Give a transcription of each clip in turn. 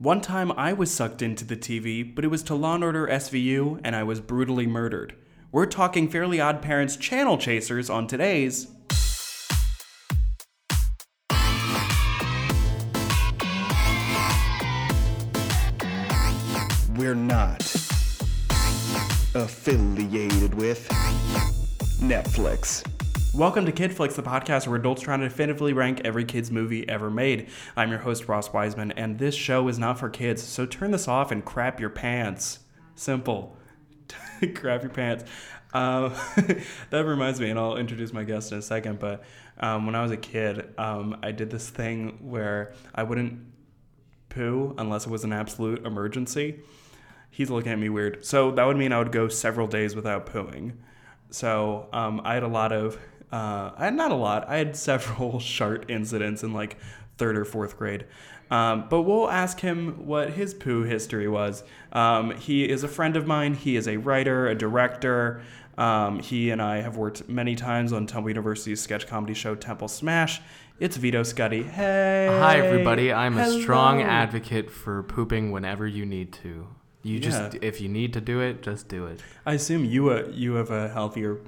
One time I was sucked into the TV, but it was to Law Order SVU, and I was brutally murdered. We're talking Fairly Odd Parents channel chasers on today's. We're not affiliated with Netflix. Welcome to KidFlix, the podcast where adults try to definitively rank every kid's movie ever made. I'm your host, Ross Wiseman, and this show is not for kids, so turn this off and crap your pants. Simple. crap your pants. Um, that reminds me, and I'll introduce my guest in a second, but um, when I was a kid, um, I did this thing where I wouldn't poo unless it was an absolute emergency. He's looking at me weird. So that would mean I would go several days without pooing. So um, I had a lot of, uh, I had not a lot. I had several shart incidents in like third or fourth grade. Um, but we'll ask him what his poo history was. Um, he is a friend of mine. He is a writer, a director. Um, he and I have worked many times on Temple University's sketch comedy show Temple Smash. It's Vito Scuddy. Hey. Hi, everybody. I'm a strong advocate for pooping whenever you need to. You just, if you need to do it, just do it. I assume you uh, you have a healthier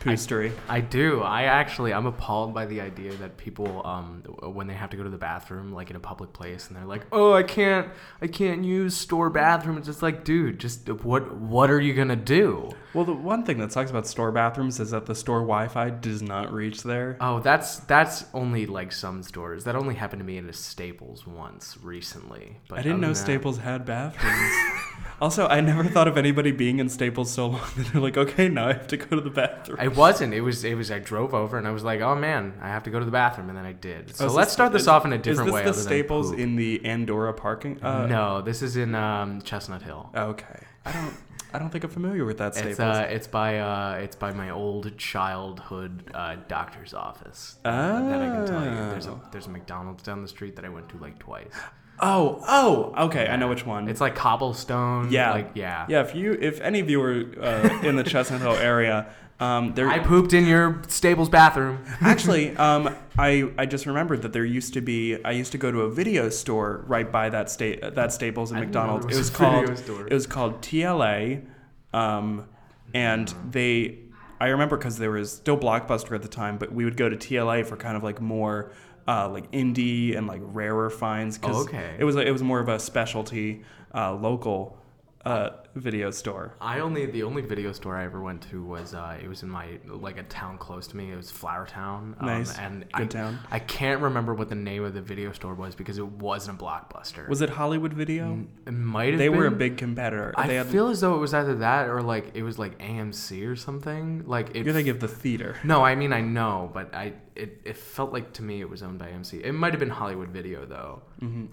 poo story. I do. I actually, I'm appalled by the idea that people, um, when they have to go to the bathroom, like in a public place, and they're like, "Oh, I can't, I can't use store bathroom." It's just like, dude, just what, what are you gonna do? Well, the one thing that sucks about store bathrooms is that the store Wi-Fi does not reach there. Oh, that's that's only like some stores. That only happened to me in a Staples once recently. But I didn't know that- Staples had bathrooms. also, I never thought of anybody being in Staples so long that they're like, okay, now I have to go to the bathroom. It wasn't. It was. It was. I drove over and I was like, "Oh man, I have to go to the bathroom," and then I did. So Oh, let's this- start this is- off in a different way. is this way. the Staples in the Andorra parking? Uh, no, this is in um, Chestnut Hill. Okay. I don't. I don't think I'm familiar with that Staples. It's uh, it's by uh, it's by my old childhood uh, doctor's office. That I can tell you. There's a Oh. there's a McDonald's down the street that I went to like twice. oh, oh, okay. I know which one. It's like cobblestone. yeah, Like yeah. yeah. If you, if any of you are uh, in the Chestnut Hill area, um, there. I pooped in your Staples bathroom. Actually, um, I I just remembered that there used to be. I used to go to a video store right by that state that Staples and McDonald's. there It was was called store. it was called TLA, um, and they. I remember because there was still Blockbuster at the time, but we would go to TLA for kind of like more. Uh, like indie and like rarer finds. 'cause Oh, okay. It was it was more of a specialty uh, local uh, video store. I only the only video store I ever went to was uh, it was in my like a town close to me. It was Flourtown. Um, Nice. and Good I, town. I can't remember what the name of the video store was because it wasn't a blockbuster. Was it Hollywood Video? it might have They were a big competitor. I had, feel as though it was either that or like it was like AMC or something. Like it. you're thinking of the theater. no, I mean I know, but I it, it felt like to me it was owned by AMC. It might have been Hollywood Video though.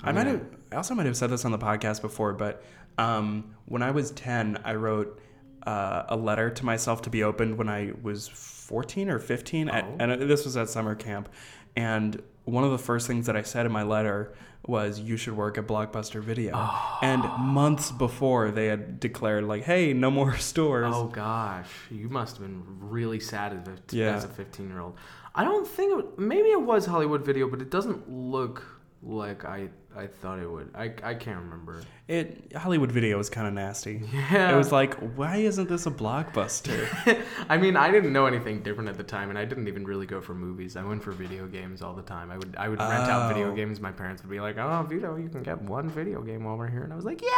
I might have. I also might have said this on the podcast before, but um, when I was ten, I wrote uh, a letter to myself to be opened when I was fourteen or fifteen, at, Oh. and this was at summer camp. And one of the first things that I said in my letter was, "You should work at Blockbuster Video." And months before, they had declared like, "Hey, no more stores." Oh gosh, you must have been really sad as a, Yeah. as a 15 year old. I don't think it, maybe it was Hollywood Video, but it doesn't look like I I thought it would. I, I can't remember. It Hollywood Video was kind of nasty. Yeah. It was like, why isn't this a blockbuster? I mean, I didn't know anything different at the time, and I didn't even really go for movies. I went for video games all the time. I would I would rent out Oh. video games. My parents would be like, "Oh, Vito, you can get one video game while we're here," and I was like, "Yeah."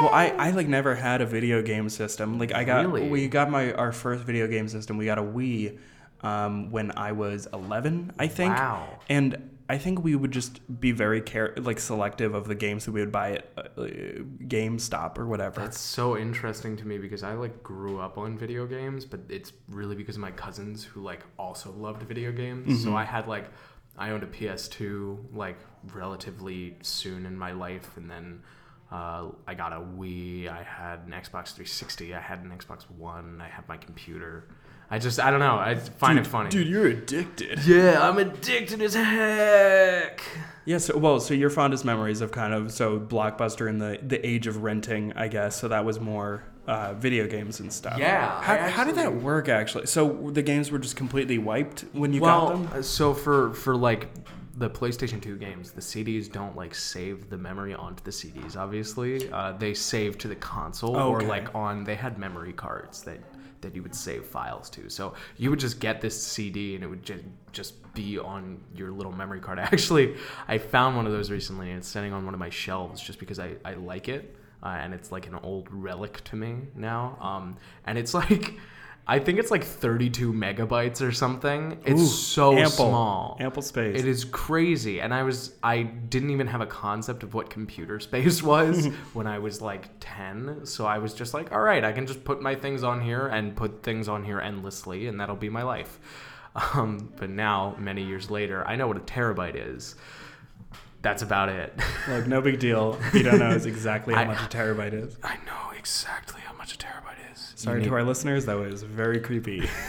Well, I, I like never had a video game system. Like I got Really? we got my our first video game system. We got a Wii um, when I was 11, I think. Wow. And I think we would just be very care like selective of the games that we would buy at uh, GameStop or whatever. That's so interesting to me because I like grew up on video games, but it's really because of my cousins who like also loved video games. So I had like I owned a PS2 like relatively soon in my life, and then uh, I got a Wii. I had an Xbox 360. I had an Xbox One. I had my computer. I just I don't know. I find it funny. Dude, you're addicted. Yeah, I'm addicted as heck. Yeah, so well, so your fondest memories of kind of so Blockbuster in the the age of renting, I guess. So that was more uh, video games and stuff. Yeah, How, I how did that work actually? So the games were just completely wiped when you well, got them. uh, so for for like the PlayStation 2 games, the CDs don't like save the memory onto the CDs. Obviously, uh, they save to the console or like on. They had memory cards that that you would save files to. So you would just get this CD and it would just just be on your little memory card. Actually, I found one of those recently and it's sitting on one of my shelves just because I I like it. Uh, and it's like an old relic to me now. Um, and it's like, I think it's like 32 megabytes or something. It's Ooh, so ample, small. ample space. It is crazy. And I was, I didn't even have a concept of what computer space was when I was like 10. So I was just like, all right, I can just put my things on here and put things on here endlessly, and that'll be my life. Um, but now, many years later, I know what a terabyte is. That's about it. Like no big deal. You don't know exactly how I- much a terabyte is. I know exactly how much a terabyte is. Sorry to our listeners, that was very creepy.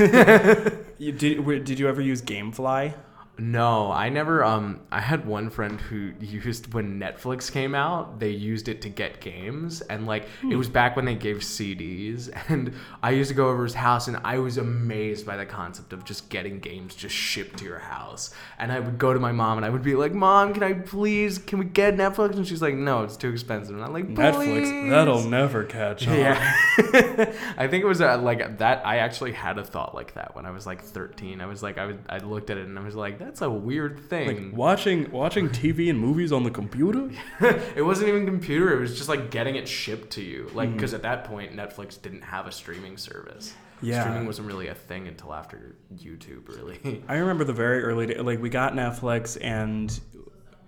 you, did did you ever use GameFly? No, I never. Um, I had one friend who used when Netflix came out. They used it to get games, and like it was back when they gave CDs. And I used to go over his house, and I was amazed by the concept of just getting games just shipped to your house. And I would go to my mom, and I would be like, "Mom, can I please? Can we get Netflix?" And she's like, "No, it's too expensive." And I'm like, Netflix, that'll never catch on. Yeah, I think it was uh, like that. I actually had a thought like that when I was like 13. I was like, I was, I looked at it and I was like, that's a weird Like thing. watching watching TV and movies on the computer. it wasn't even computer. It was just like getting it shipped to you. Like hmm. because at that point, Netflix didn't have a streaming service. Yeah. streaming wasn't really a thing until after YouTube. Really. I remember the very early day, like we got Netflix and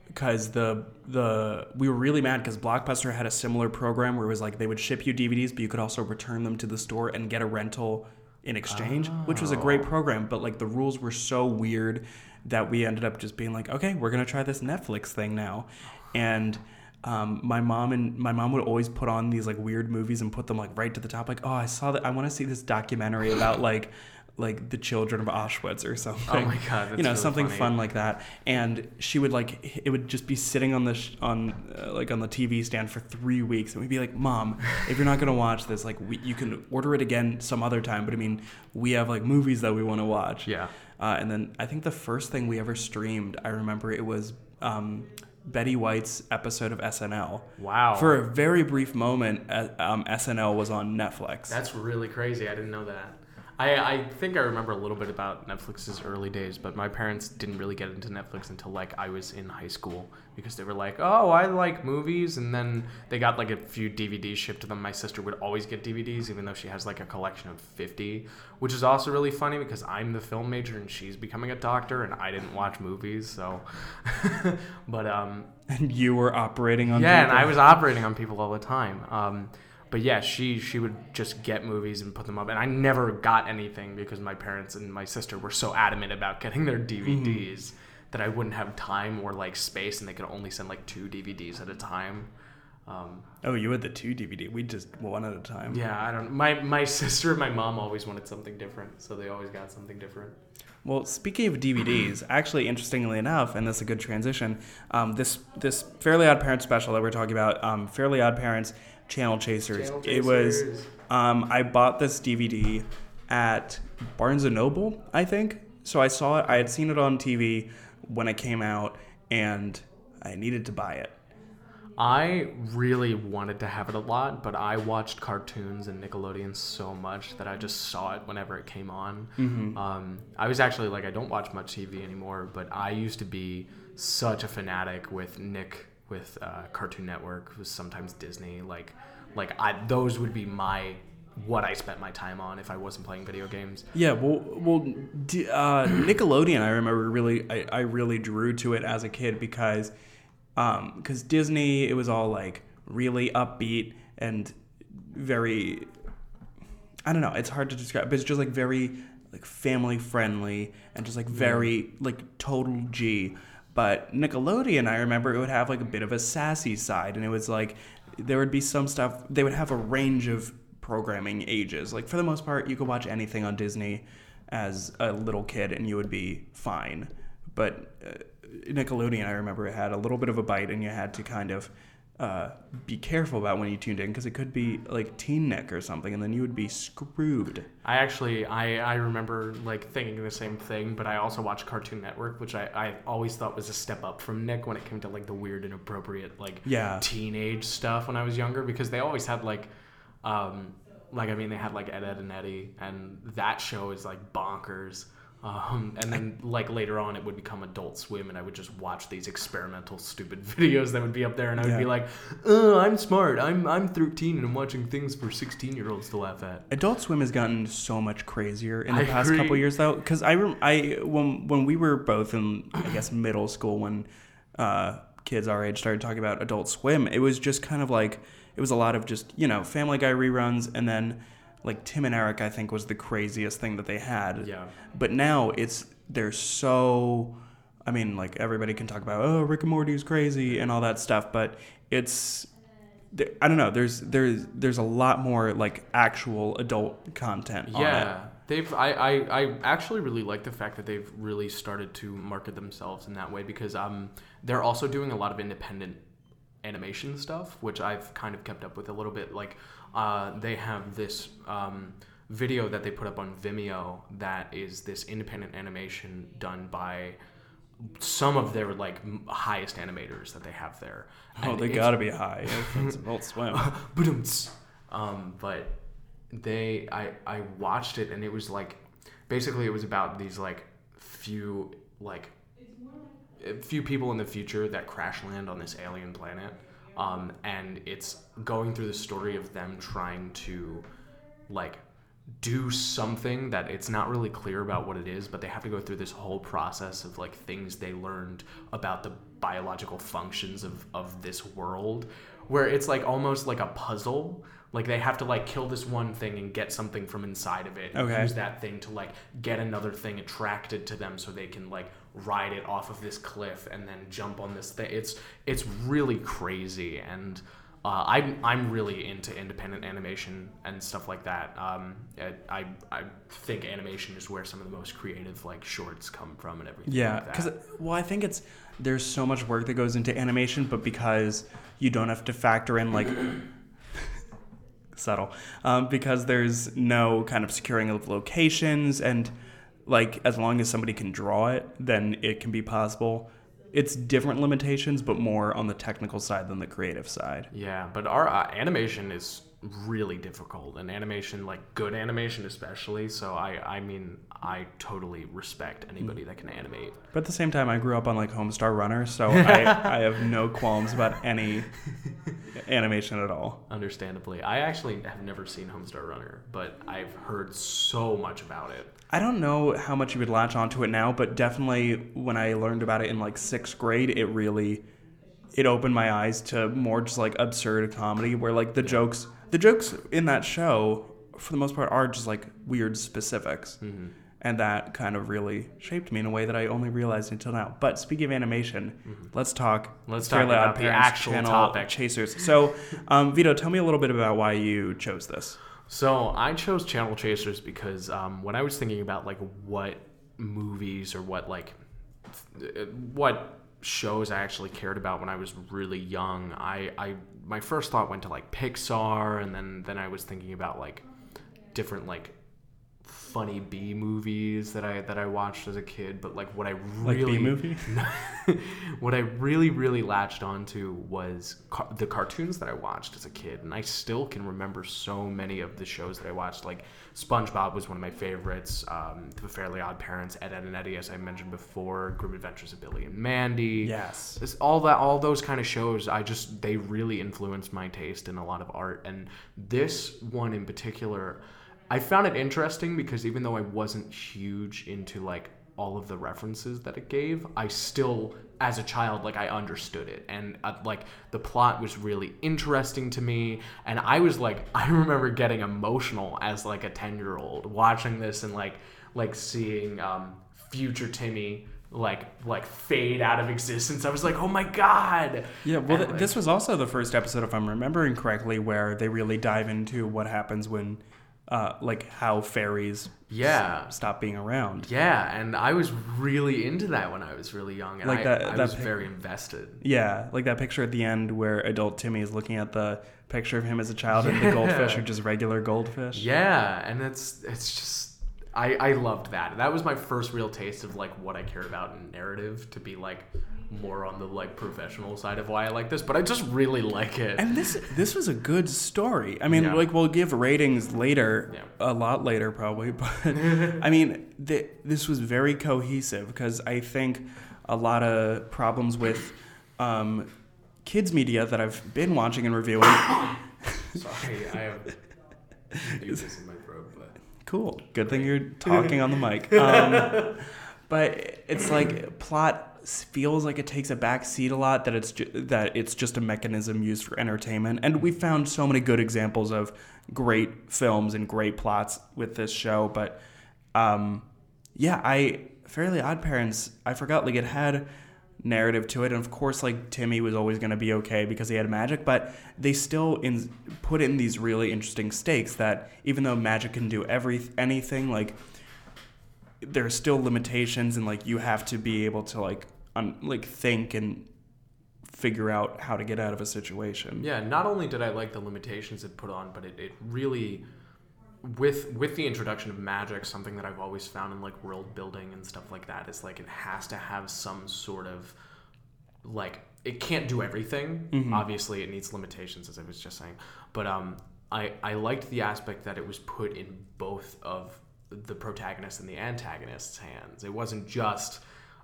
because the the we were really mad because Blockbuster had a similar program where it was like they would ship you DVDs, but you could also return them to the store and get a rental in exchange, which was a great oh. program. But like the rules were so weird that we ended up just being like, okay, we're gonna try this Netflix thing now, and. Um, my mom and my mom would always put on these like weird movies and put them like right to the top. Like, oh, I saw that. I want to see this documentary about like like the children of Auschwitz or something. Oh my God, that's you know, really something funny. fun like that. And she would like it would just be sitting on the sh- on uh, like on the TV stand for three weeks, and we'd be like, "Mom, if you're not gonna watch this, like we, you can order it again some other time." But I mean, we have like movies that we want to watch. Yeah. Uh, and then I think the first thing we ever streamed, I remember it was um, Betty White's episode of SNL. Wow. For a very brief moment, uh, um, SNL was on Netflix. That's really crazy. I didn't know that. I, I think I remember a little bit about Netflix's early days, but my parents didn't really get into Netflix until like I was in high school because they were like, "Oh, I like movies," and then they got like a few DVDs shipped to them. My sister would always get DVDs, even though she has like a collection of fifty, which is also really funny because I'm the film major and she's becoming a doctor, and I didn't watch movies, so. but um, and you were operating on. yeah, and. I was operating on people all the time. Um, but yeah, she she would just get movies and put them up, and I never got anything because my parents and my sister were so adamant about getting their DVDs that I wouldn't have time or like space, and they could only send like two DVDs at a time. Um, Oh, you had the two DVD. We just one at a time. yeah, I don't. My my sister and my mom always wanted something different, so they always got something different. Well, speaking of DVDs, actually, interestingly enough, and this is a good transition, um, this this Fairly Odd Parents special that we're talking about, um, Fairly Odd Parents Channel Chasers. Channel It was. Um, I bought this DVD at Barnes and Noble, I think. So I saw it. I had seen it on TV when it came out, and I needed to buy it. I really wanted to have it a lot, but I watched cartoons and Nickelodeon so much that I just saw it whenever it came on. Um, I was actually like, I don't watch much TV anymore, but I used to be such a fanatic with Nick, with uh, Cartoon Network, was sometimes Disney. Like, like I those would be my what I spent my time on if I wasn't playing video games. Yeah, well, well, D- uh, Nickelodeon. I remember really, I, I really drew to it as a kid because, um, because Disney, it was all like really upbeat and very. I don't know. It's hard to describe, but it's just like very like family friendly and just like very like total G. But Nickelodeon, I remember it would have like a bit of a sassy side, and it was like there would be some stuff. They would have a range of programming ages. Like for the most part, you could watch anything on Disney as a little kid, and you would be fine. But uh, Nickelodeon, I remember it had a little bit of a bite, and you had to kind of uh, be careful about when you tuned in because it could be like Teen Nick or something, and then you would be screwed. I actually I, I remember like thinking the same thing, but I also watched Cartoon Network, which I, I always thought was a step up from Nick when it came to like the weird and inappropriate like Yeah. teenage stuff when I was younger because they always had like um like I mean they had like Ed Edd n Eddy and that show is like bonkers. Um, and then like later on it would become Adult Swim and I would just watch these experimental stupid videos that would be up there and I would be like, "Uh, I'm smart. I'm I'm 13 and I'm watching things for 16 year olds to laugh at." Adult Swim has gotten so much crazier in the I past agree. couple years, though. Because I, rem- I when when we were both in, I guess, middle school, when uh, kids our age started talking about Adult Swim, it was just kind of like it was a lot of just you know Family Guy reruns, and then like Tim and Eric, I think, was the craziest thing that they had. Yeah. But now it's they're so. I mean, like everybody can talk about oh Rick and Morty is crazy and all that stuff, but it's I don't know. There's there's there's a lot more like actual adult content. on it. Yeah, they've. I, I I actually really like the fact that they've really started to market themselves in that way because um they're also doing a lot of independent animation stuff, which I've kind of kept up with a little bit. Like, uh, they have this um video that they put up on Vimeo that is this independent animation done by some of their like highest animators that they have there. Oh, And they gotta be high. if it's Adult Swim. Ba-dum-ts. um, but they I I watched it and it was like basically it was about these like few like a few people in the future that crash land on this alien planet um, and it's going through the story of them trying to like do something that it's not really clear about what it is but they have to go through this whole process of like things they learned about the biological functions of of this world where it's like almost like a puzzle like they have to like kill this one thing and get something from inside of it and Okay. use that thing to like get another thing attracted to them so they can like ride it off of this cliff and then jump on this thing it's it's really crazy and uh, I'm, I'm really into independent animation and stuff like that. Um, I, I think animation is where some of the most creative like shorts come from and everything. Yeah, because that. well, I think it's there's so much work that goes into animation, but because you don't have to factor in like subtle, um, because there's no kind of securing of locations, and like as long as somebody can draw it, then it can be possible. It's different limitations, but more on the technical side than the creative side. Yeah, but our uh, animation is really difficult, and animation, like good animation especially. So I, I mean, I totally respect anybody that can animate. But at the same time, I grew up on like Homestar Runner, so I, I have no qualms about any animation at all. Understandably, I actually have never seen Homestar Runner, but I've heard so much about it. I don't know how much you would latch onto it now, but definitely when I learned about it in like sixth grade, it really it opened my eyes to more just like absurd comedy where like the jokes the jokes in that show for the most part are just like weird specifics. And that kind of really shaped me in a way that I only realized until now. But speaking of animation, let's talk. Let's talk Fairly about the actual channel topic. Chasers. So, um, Vito, tell me a little bit about why you chose this. So I chose Channel Chasers because um, when I was thinking about like what movies or what like what shows I actually cared about when I was really young, I, I my first thought went to like Pixar, and then then I was thinking about like different like funny B movies that I that I watched as a kid. But like what I Like really B movie? what I really, really latched onto was car- the cartoons that I watched as a kid, and I still can remember so many of the shows that I watched. Like SpongeBob was one of my favorites. Um, the Fairly Odd Parents, Ed, Edd n Eddy, as I mentioned before, Grim Adventures of Billy and Mandy. Yes. It's all that, all those kind of shows. I just they really influenced my taste in a lot of art, and this one in particular. I found it interesting because even though I wasn't huge into like all of the references that it gave, I still, as a child, like I understood it, and uh, like the plot was really interesting to me, and I was like, I remember getting emotional as like a ten year old watching this and like like seeing um, future Timmy like like fade out of existence. I was like, oh my god. Yeah, well, th- like, this was also the first episode, if I'm remembering correctly, where they really dive into what happens when uh, like how fairies Yeah. stop being around. Yeah, and I was really into that when I was really young, and Like I, that- I that was pic- very invested. Yeah, like that picture at the end where adult Timmy is looking at the picture of him as a child and the goldfish are just regular goldfish. Yeah, and it's it's just I I loved that. That was my first real taste of like what I cared about in narrative to be like more on the like professional side of why I like this, but I just really like it. And this this was a good story. I mean, Yeah. like we'll give ratings later, Yeah. a lot later probably, but I mean, th- this was very cohesive because I think a lot of problems with um, kids media that I've been watching and reviewing. Sorry, I have mucus in my throat, but Cool. Good thing you're talking on the mic. Um, but it's like plot feels like it takes a back seat a lot. That it's ju- that it's just a mechanism used for entertainment, and we found so many good examples of great films and great plots with this show. But um, yeah, I Fairly Odd Parents. I forgot like it had narrative to it and of course like timmy was always going to be okay because he had magic but they still in put in these really interesting stakes that even though magic can do every anything like there are still limitations and like you have to be able to like un, like think and figure out how to get out of a situation Yeah, not only did I like the limitations it put on, but it, it really with with the introduction of magic, something that I've always found in like world building and stuff like that is like it has to have some sort of like it can't do everything. Obviously it needs limitations as I was just saying. But um I I liked the aspect that it was put in both of the protagonist and the antagonist's hands. It wasn't just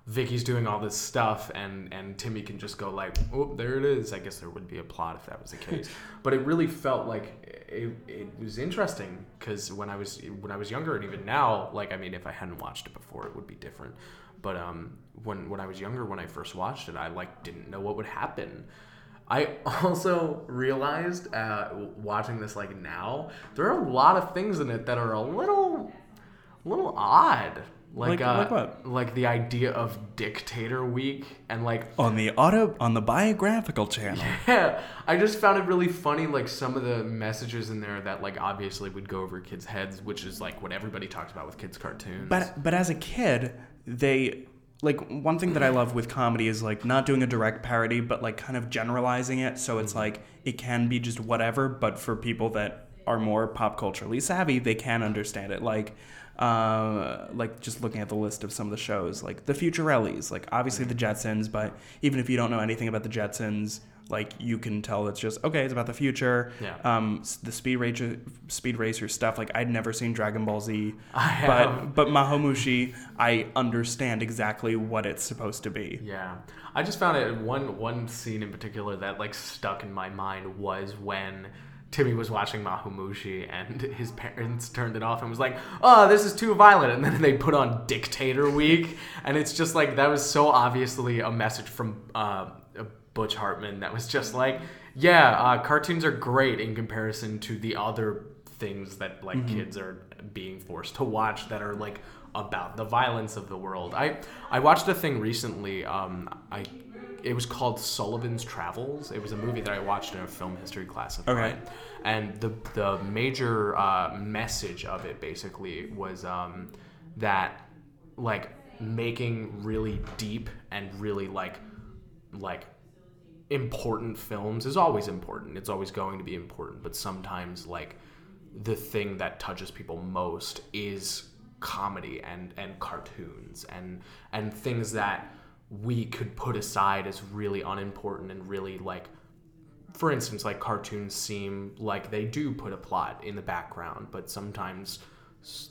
Vicky's doing all this stuff and and Timmy can just go like, oh, there it is. I guess there would be a plot if that was the case. but it really felt like it, it was interesting because when I was when I was younger and even now, like I mean, if I hadn't watched it before, it would be different. But um, when when I was younger, when I first watched it, I like didn't know what would happen. I also realized uh, watching this like now, there are a lot of things in it that are a little, a little odd. Like, Like- uh, like what? Like the idea of dictator week and like on the auto on the biographical channel yeah, I just found it really funny, like some of the messages in there that like obviously would go over kids' heads, which is like what everybody talks about with kids' cartoons. But but as a kid, they like one thing that I love with comedy is like not doing a direct parody, but like kind of generalizing it. So it's like it can be just whatever, but for people that are more pop culturally savvy, they can understand it. Like uh, like just looking at the list of some of the shows, like the Futurellis, like obviously the Jetsons, but even if you don't know anything about the Jetsons, like you can tell it's just okay, it's about the future. Yeah. Um, the speed racer, speed racer stuff. Like I'd never seen Dragon Ball Z, I have. but but Mahomushi, I understand exactly what it's supposed to be. Yeah, I just found it one one scene in particular that like stuck in my mind was when Timmy was watching Mahumushi and his parents turned it off and was like, "Oh, this is too violent," and then they put on Dictator Week, and it's just like that was so obviously a message from uh, Butch Hartman that was just like, "Yeah, uh, cartoons are great in comparison to the other things that like kids are being forced to watch that are like." about the violence of the world. I I watched a thing recently. Um, I it was called Sullivan's Travels. It was a movie that I watched in a film history class of Okay. mine, and the the major uh, message of it basically was um, that like making really deep and really like like important films is always important. It's always going to be important, but sometimes like the thing that touches people most is comedy and and cartoons and and things that we could put aside as really unimportant and really like for instance like cartoons seem like they do put a plot in the background but sometimes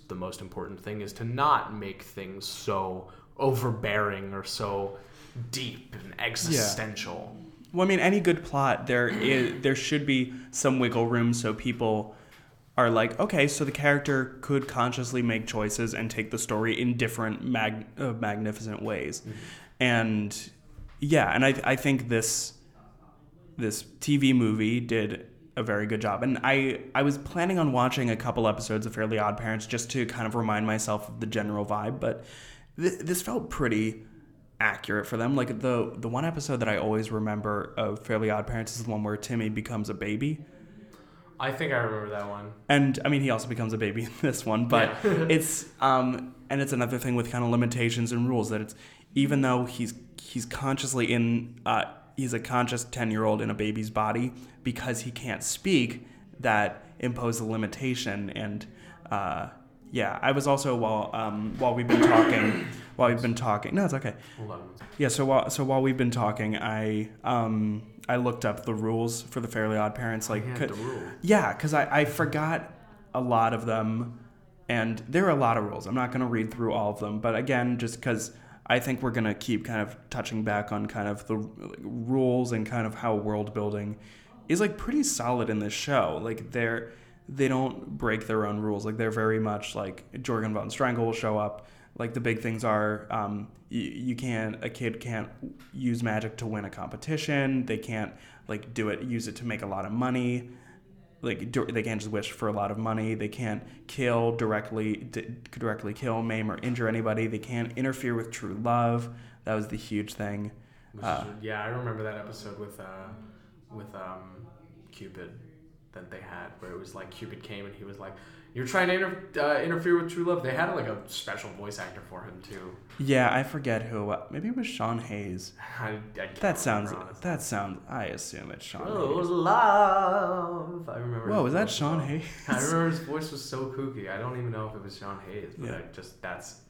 the most important thing is to not make things so overbearing or so deep and existential. Well, I mean, any good plot there is there should be some wiggle room so people are like, okay, so the character could consciously make choices and take the story in different mag- uh, magnificent ways, and yeah, and I I think this this TV movie did a very good job. And I, I was planning on watching a couple episodes of Fairly Odd Parents just to kind of remind myself of the general vibe, but th- this felt pretty accurate for them. Like the the one episode that I always remember of Fairly Odd Parents is the one where Timmy becomes a baby. I think I remember that one. and I mean he also becomes a baby in this one, but Yeah. it's um and it's another thing with kind of limitations and rules that it's even though he's he's consciously in uh he's a conscious 10 year old in a baby's body because he can't speak that impose a limitation and uh yeah i was also while um while we've been talking while we've been talking no it's okay Hold on. yeah, so while so while we've been talking, I um I looked up the rules for the Fairly Odd Parents. Like, Yeah, could- the rule. yeah, because I I forgot a lot of them, and there are a lot of rules. I'm not gonna read through all of them, but again, just because I think we're gonna keep kind of touching back on kind of the like, rules and kind of how world building is like pretty solid in this show. Like they're they don't break their own rules. Like they're very much like Jorgen von Strangle will show up. Like the big things are, um, you, you can't a kid can't use magic to win a competition. They can't like do it use it to make a lot of money. Like dir- they can't just wish for a lot of money. They can't kill directly d- directly kill, maim, or injure anybody. They can't interfere with true love. That was the huge thing. Uh, is, yeah, I remember that episode with uh, with um, Cupid that they had, where it was like Cupid came and he was like, "You're trying to inter- uh, interfere with true love." They had like a special voice actor for him too. Yeah, I forget who. Uh, maybe it was Sean Hayes. I, I That sounds. honestly. That sounds. I assume it's Sean. Oh, Hayes. love. I remember. Whoa, was that Sean. Hayes? I remember his voice was so kooky. I don't even know if it was Sean Hayes, but Yeah. I just that's.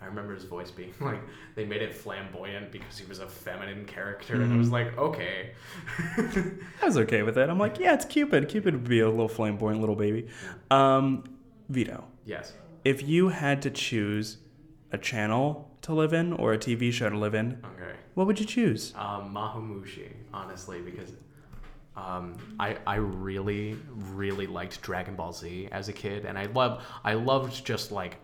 I remember his voice being like they made it flamboyant because he was a feminine character, and I was Mhm. like, okay. I was okay with it. I'm like, yeah, it's Cupid. Cupid would be a little flamboyant little baby. Um, Vito, yes. if you had to choose a channel to live in or a TV show to live in, Okay. what would you choose? Um, Mahumushi, honestly, because um, I I really really liked Dragon Ball Z as a kid, and I love I loved just like.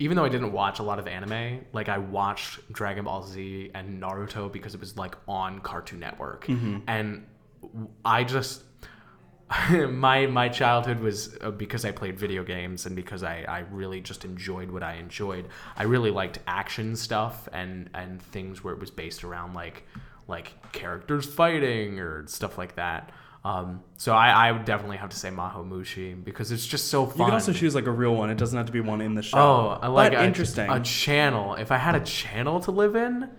Even though I didn't watch a lot of anime, like I watched Dragon Ball Z and Naruto because it was like on Cartoon Network, and I just my my childhood was uh, because I played video games and because I, I really just enjoyed what I enjoyed. I really liked action stuff and and things where it was based around like like characters fighting or stuff like that. Um, so I, I would definitely have to say Maho Mushi because it's just so fun. You can also choose like a real one. It doesn't have to be one in the show. Oh, I like But a, interesting. a channel. If I had a channel to live in,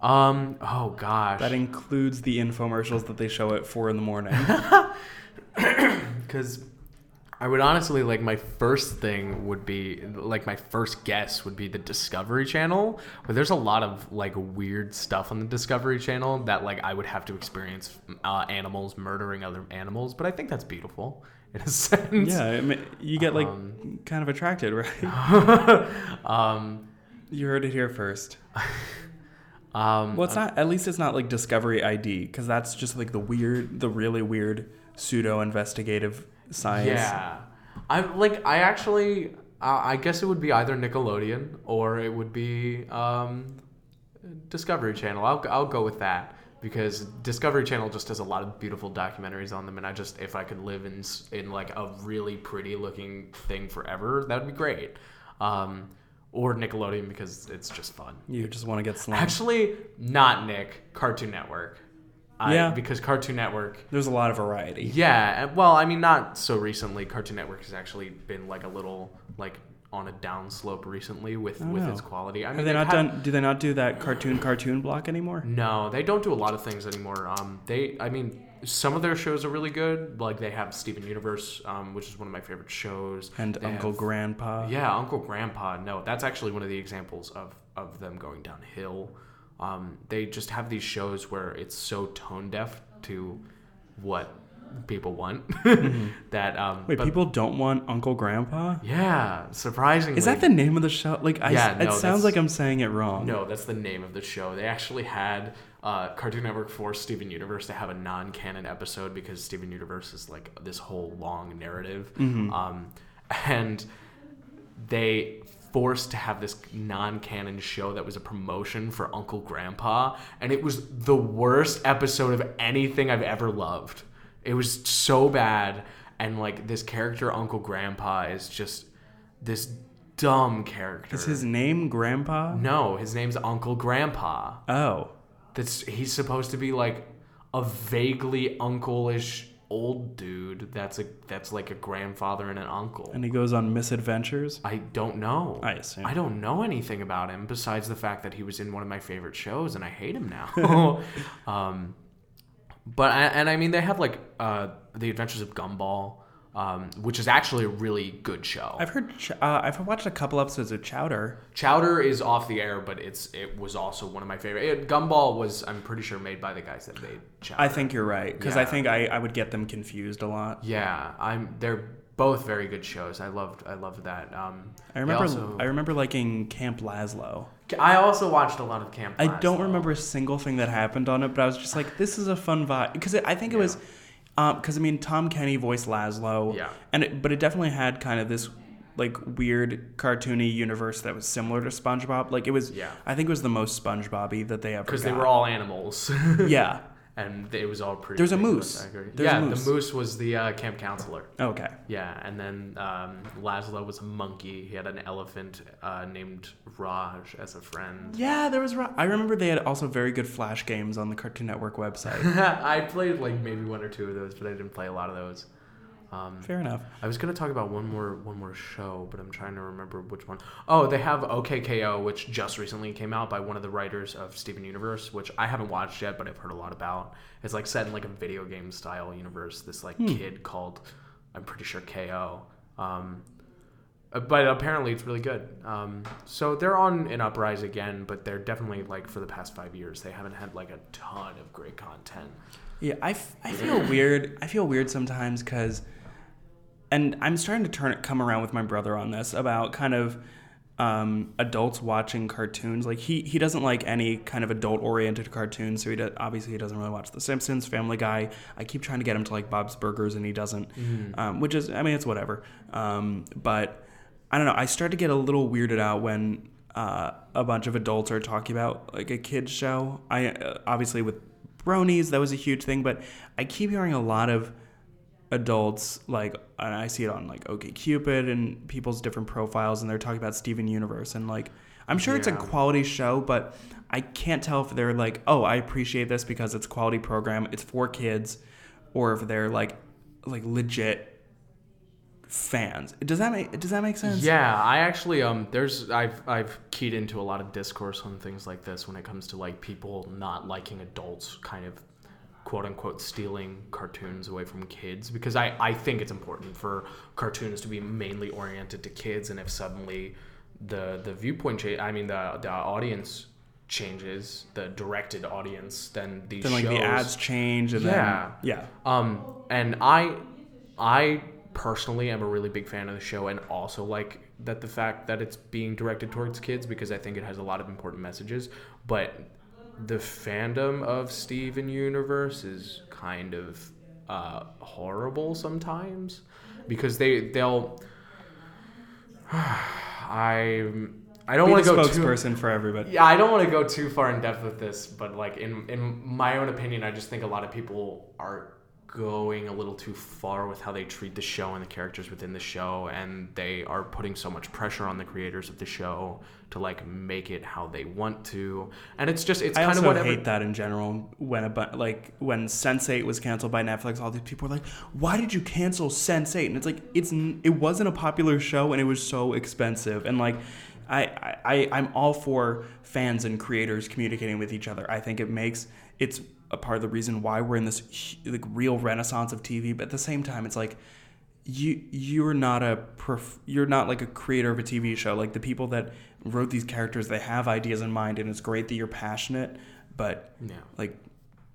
um, oh gosh, that includes the infomercials that they show at four in the morning. because I would honestly like my first thing would be like my first guess would be the Discovery Channel, but there's a lot of like weird stuff on the Discovery Channel that like I would have to experience uh, animals murdering other animals, but I think that's beautiful in a sense. yeah, I mean, you get like Um, kind of attracted, right? um, You heard it here first. um, Well, it's not. At least it's not like Discovery ID, because that's just like the weird, the really weird pseudo investigative science. Yeah, I like. I actually, uh, I guess it would be either Nickelodeon or it would be um, Discovery Channel. I'll I'll go with that because Discovery Channel just has a lot of beautiful documentaries on them, and I just if I could live in in like a really pretty looking thing forever, that would be great. Um, or Nickelodeon because it's just fun. You just want to get slammed. Actually, not Nick. Cartoon Network. I, Yeah. Because Cartoon Network There's a lot of variety. yeah, well, I mean, not so recently. Cartoon Network has actually been like a little like on a downslope recently with Oh, with no. its quality. I mean, Have they not had- done? Do they not do that cartoon cartoon block anymore? No, they don't do a lot of things anymore. Um, they, I mean, some of their shows are really good. Like they have Steven Universe, um, which is one of my favorite shows. And They Uncle have- Grandpa. Yeah, Uncle Grandpa. No, that's actually one of the examples of of them going downhill. Um, they just have these shows where it's so tone deaf to what people want that um, Wait, but- people don't want Uncle Grandpa? Yeah, surprisingly. Is that the name of the show? Like, I, Yeah, it no, sounds like I'm saying it wrong. No, that's the name of the show. They actually had uh, Cartoon Network forced Steven Universe to have a non-canon episode because Steven Universe is like this whole long narrative, Mm-hmm. um, and they forced to have this non-canon show that was a promotion for Uncle Grandpa, and it was the worst episode of anything I've ever loved. It was so bad, and like this character Uncle Grandpa is just this dumb character. Is his name Grandpa? No, his name's Uncle Grandpa. Oh. That's he's supposed to be like a vaguely uncle-ish old dude that's a that's like a grandfather and an uncle. And he goes on misadventures. I don't know. I assume. I don't know anything about him besides the fact that he was in one of my favorite shows, and I hate him now. um, but I, and I mean, they have like uh, the Adventures of Gumball, um, which is actually a really good show. I've heard. Uh, I've watched a couple episodes of Chowder. Chowder is off the air, but it's it was also one of my favorite. It, Gumball was, I'm pretty sure, made by the guys that made Chowder. I think you're right because I think I, I would get them confused a lot. Yeah, I'm. They're both very good shows. I loved. I loved that. Um, I remember. also- I remember liking Camp Lazlo. I also watched a lot of Camp. I don't remember a single thing that happened on it, but I was just like, this is a fun vibe because I think it was, Um, because I mean Tom Kenny voiced Lazlo, Yeah. and it, but it definitely had kind of this like weird cartoony universe that was similar to SpongeBob. Like it was, Yeah. I think it was the most SpongeBobby that they ever got. because they were all animals. yeah. And it was all pretty. There's a moose. I agree. There's a yeah, moose. the moose was the uh, camp counselor. Okay. Yeah, and then um, Lazlo was a monkey. He had an elephant uh, named Raj as a friend. Yeah, there was. Ro- I remember they had also very good Flash games on the Cartoon Network website. I played like maybe one or two of those, but I didn't play a lot of those. Um, Fair enough. I was gonna talk about one more one more show, but I'm trying to remember which one. Oh, they have OKKO, which just recently came out by one of the writers of Steven Universe, which I haven't watched yet, but I've heard a lot about. It's like set in like a video game style universe. This like kid called, I'm pretty sure KO. Um, uh, but apparently it's really good. Um, so they're on an uprise again, but they're definitely like for the past five years they haven't had like a ton of great content. Yeah, I, f- I feel weird. I feel weird sometimes because, and I'm starting to turn it come around with my brother on this about kind of um, adults watching cartoons. Like he he doesn't like any kind of adult oriented cartoons, so he does, obviously he doesn't really watch The Simpsons, Family Guy. I keep trying to get him to like Bob's Burgers, and he doesn't. Um, which is I mean it's whatever. Um, but I don't know. I start to get a little weirded out when uh, a bunch of adults are talking about like a kids show. I uh, obviously with bronies that was a huge thing, but I keep hearing a lot of adults like and I see it on like OK Cupid and people's different profiles and they're talking about Steven Universe and like I'm sure it's a quality show, but I can't tell if they're like, oh, I appreciate this because it's quality program, it's for kids, or if they're like like legit fans. Does that make does that make sense? Yeah, I actually um there's I've I've keyed into a lot of discourse on things like this when it comes to like people not liking adults kind of quote unquote stealing cartoons away from kids because I, I think it's important for cartoons to be mainly oriented to kids and if suddenly the the viewpoint change I mean the the audience changes the directed audience then these Then like shows the ads change and Yeah. then yeah. um, and I, I personally am a really big fan of the show, and also like that the fact that it's being directed towards kids because I think it has a lot of important messages. But the fandom of Steven Universe is kind of uh, horrible sometimes because they they'll. I I don't want to go too spokesperson for everybody. yeah, I don't want to go too far in depth with this, but like in in my own opinion, I just think a lot of people are going a little too far with how they treat the show and the characters within the show, and they are putting so much pressure on the creators of the show to like make it how they want to, and it's just it's I kind also of whatever. hate that in general. When a like when Sense8 was canceled by Netflix, all these people were like, "Why did you cancel Sense8?" And it's like it's n- it wasn't a popular show and it was so expensive. And like, I I- I'm all for fans and creators communicating with each other. I think it makes it's a part of the reason why we're in this like real renaissance of TV. But at the same time, it's like you you're not a prof- you're not like a creator of a TV show. Like the people that wrote these characters, they have ideas in mind, and it's great that you're passionate, but Yeah. like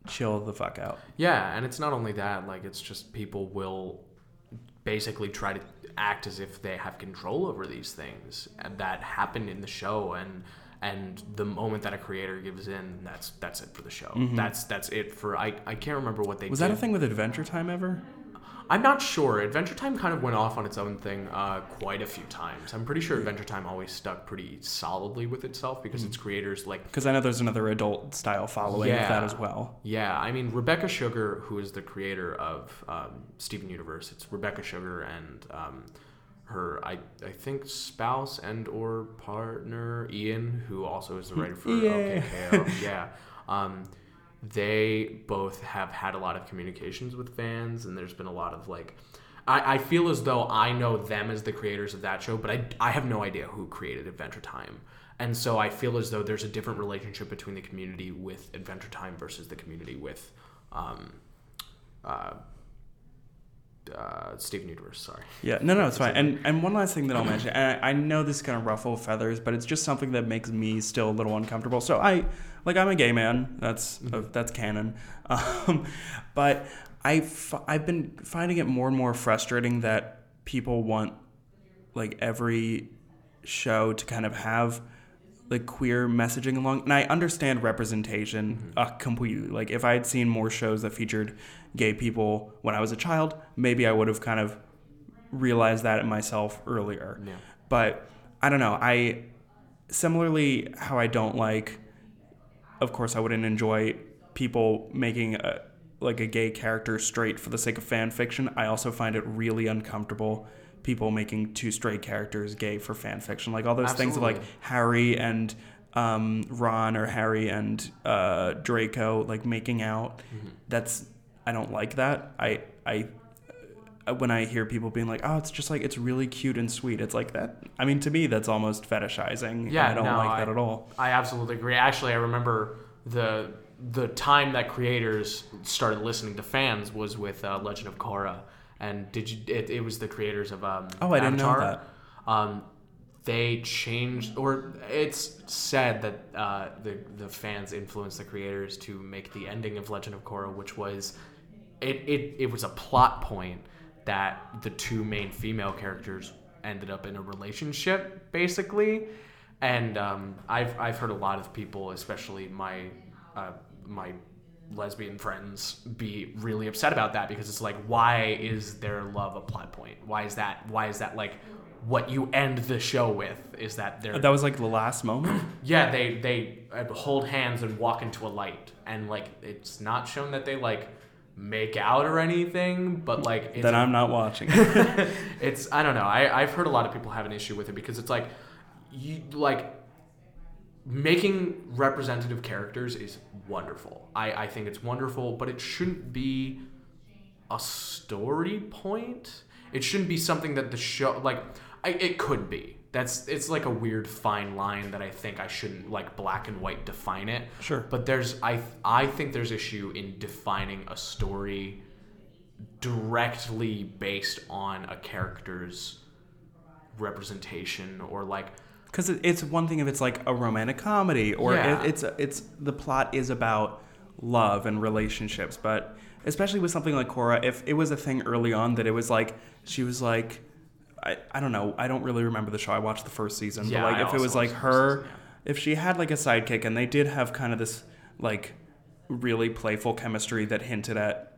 chill the fuck out. Yeah, and it's not only that, like it's just people will basically try to act as if they have control over these things and that happened in the show and and the moment that a creator gives in, that's that's it for the show. That's that's it for I, I can't remember what they Mm-hmm. Was did. that a thing with Adventure Time ever? I'm not sure. Adventure Time kind of went off on its own thing uh, quite a few times. I'm pretty sure Adventure Time always stuck pretty solidly with itself because Mm. its creators like Because I know there's another adult style following of that as well. Yeah, I mean Rebecca Sugar, who is the creator of um, Steven Universe, it's Rebecca Sugar and um, her, I, I think spouse and or partner Ian, who also is the writer for Yeah. OKKO. yeah, um, they both have had a lot of communications with fans, and there's been a lot of like. I, I feel as though I know them as the creators of that show, but I, I have no idea who created Adventure Time. And so I feel as though there's a different relationship between the community with Adventure Time versus the community with um, uh, uh, Steven Universe. Sorry. Yeah, no, no, it's fine. And and one last thing that I'll mention, and I, I know this is gonna ruffle feathers, but it's just something that makes me still a little uncomfortable. So I, like, I'm a gay man. That's uh, that's canon. Um, but I f- I've been finding it more and more frustrating that people want like every show to kind of have like queer messaging along and i understand representation uh, completely like if i had seen more shows that featured gay people when i was a child maybe i would have kind of realized that in myself earlier Yeah. but i don't know i similarly how i don't like of course i wouldn't enjoy people making a, like a gay character straight for the sake of fan fiction i also find it really uncomfortable people making two straight characters gay for fan fiction like all those things of like harry and um, ron or harry and uh, draco like making out Mm-hmm. that's i don't like that i i uh, when I hear people being like, "Oh, it's just like it's really cute and sweet," it's like that. I mean, to me, that's almost fetishizing. Yeah, I don't no, like I- that at all. I absolutely agree. Actually, I remember the the time that creators started listening to fans was with uh, Legend of Korra, and did you? It, it was the creators of um, Oh, I didn't know that. Um, they changed, or it's said that uh, the the fans influenced the creators to make the ending of Legend of Korra, which was it it, it was a plot point that the two main female characters ended up in a relationship, basically. And um, I've I've heard a lot of people, especially my uh, my lesbian friends, be really upset about that because it's like, why is their love a plot point? Why is that? Why is that like what you end the show with? Is that they're That was like the last moment. yeah they they uh, hold hands and walk into a light and like it's not shown that they like make out or anything but like it's then I'm not watching. it's I don't know. I I've heard a lot of people have an issue with it because it's like you like making representative characters is wonderful. I I think it's wonderful, but it shouldn't be a story point. It shouldn't be something that the show like I, it could be. That's it's like a weird fine line that I think I shouldn't like black and white define it. Sure. But there's I I think there's issue in defining a story directly based on a character's representation or like because it's one thing if it's like a romantic comedy or Yeah. it, it's it's the plot is about love and relationships but especially with something like Korra if it was a thing early on that it was like she was like I, I don't know I don't really remember the show I watched the first season Yeah, but like I if it was like watched the first her season, if she had like a sidekick and they did have kind of this like really playful chemistry that hinted at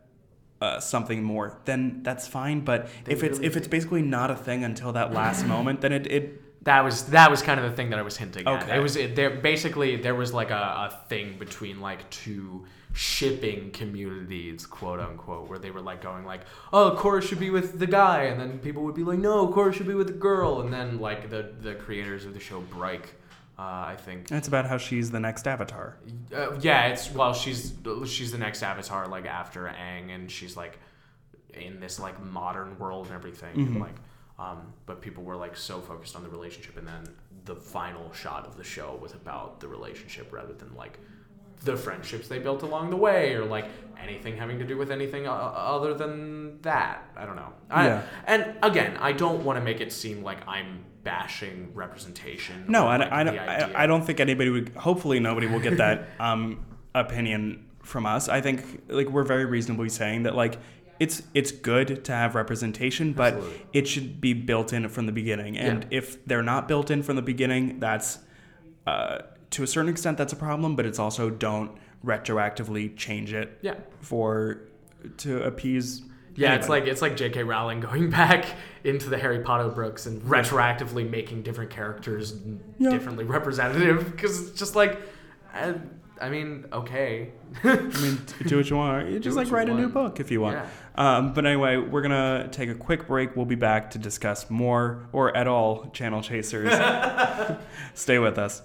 uh, something more, then that's fine. But if it's really if it's basically not a thing until that last moment, then it, it That was that was kind of the thing that I was hinting at. Okay. It was it, there basically there was like a, a thing between like two shipping communities, quote unquote, where they were like going like, oh, Korra should be with the guy, and then people would be like, no, Korra should be with the girl, and then like the the creators of the show Bryke, uh, I think. it's about how she's the next Avatar. Uh, yeah, it's well, she's she's the next Avatar like after Aang, and she's like in this like modern world and everything, and, like. Um, but people were like so focused on the relationship, and then the final shot of the show was about the relationship rather than like the friendships they built along the way, or like anything having to do with anything uh, other than that. I don't know. I, Yeah. And again, I don't want to make it seem like I'm bashing representation. No, I, like, I, don't. I, I don't think anybody would. Hopefully, nobody will get that um, opinion from us. I think like we're very reasonably saying that like it's it's good to have representation, but Absolutely. it should be built in from the beginning. And Yeah. if they're not built in from the beginning, that's uh, to a certain extent that's a problem. But it's also don't retroactively change it Yeah. for to appease. Yeah, it's like it's like J.K. Rowling going back into the Harry Potter books and retroactively making different characters Yeah. differently representative because it's just like, I, I mean, okay, I mean, do what you want. You just like write a new book if you want. Yeah. Um, but anyway, we're gonna take a quick break. We'll be back to discuss more or at all channel chasers. Stay with us.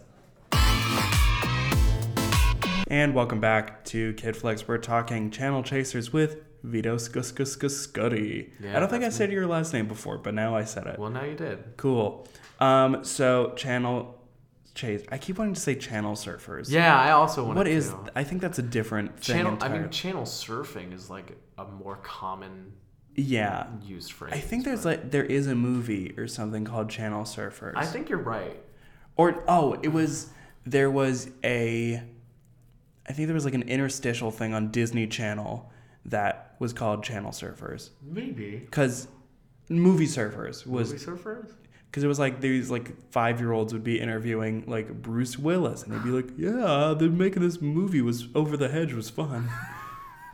And welcome back to Kid Flex. We're talking Channel Chasers with Vito Scuddy. Yeah, I don't think I said your last name before, but now I said it. Well, now you did. Cool. Um, so Channel Chase. I keep wanting to say Channel Surfers. Yeah, I also want What to. is? I think that's a different thing. channel? I mean, channel surfing is like a more common yeah. used phrase. I think there's like there is a movie or something called Channel Surfers. I think you're right. Or oh, it was there was a I think there was like an interstitial thing on Disney Channel that was called Channel Surfers Maybe. cuz movie surfers was Movie surfers. cuz it was like these like 5-year-olds would be interviewing like Bruce Willis and they'd be like, "Yeah, they're making this movie was Over the Hedge was fun."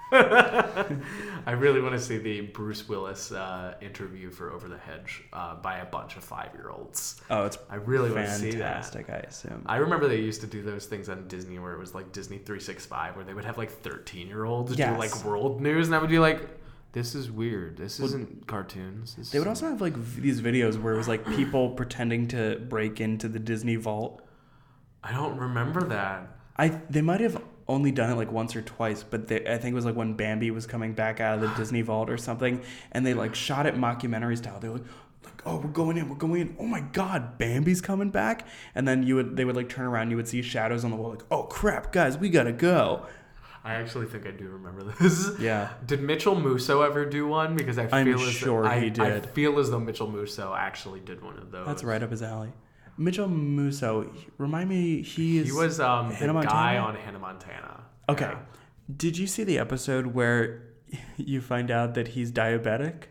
I really want to see the Bruce Willis uh, interview for Over the Hedge uh, by a bunch of five-year-olds. Oh, it's I really want to see that. fantastic, I assume. I remember they used to do those things on Disney where it was like Disney 365 where they would have like 13 year olds Yes. do like world news and I would be like, this is weird. This isn't cartoons. This They would also have like these videos where it was like people pretending to break into the Disney vault. I don't remember that. I they might have only done it like once or twice, but they, I think it was like when Bambi was coming back out of the Disney vault or something, and they like shot it mockumentary style. They were like, like, oh, we're going in, we're going in. Oh my God, Bambi's coming back! And then you would they would like turn around, you would see shadows on the wall, like, oh crap, guys, we gotta go. I actually think I do remember this. Yeah. Did Mitchell Musso ever do one? Because I feel I'm as sure though, I, he I did. feel as though Mitchell Musso actually did one of those. That's right up his alley. Mitchell Musso, remind me, he is He was um, the Hannah guy Montana? on Hannah Montana. Okay. Yeah. Did you see the episode where you find out that he's diabetic?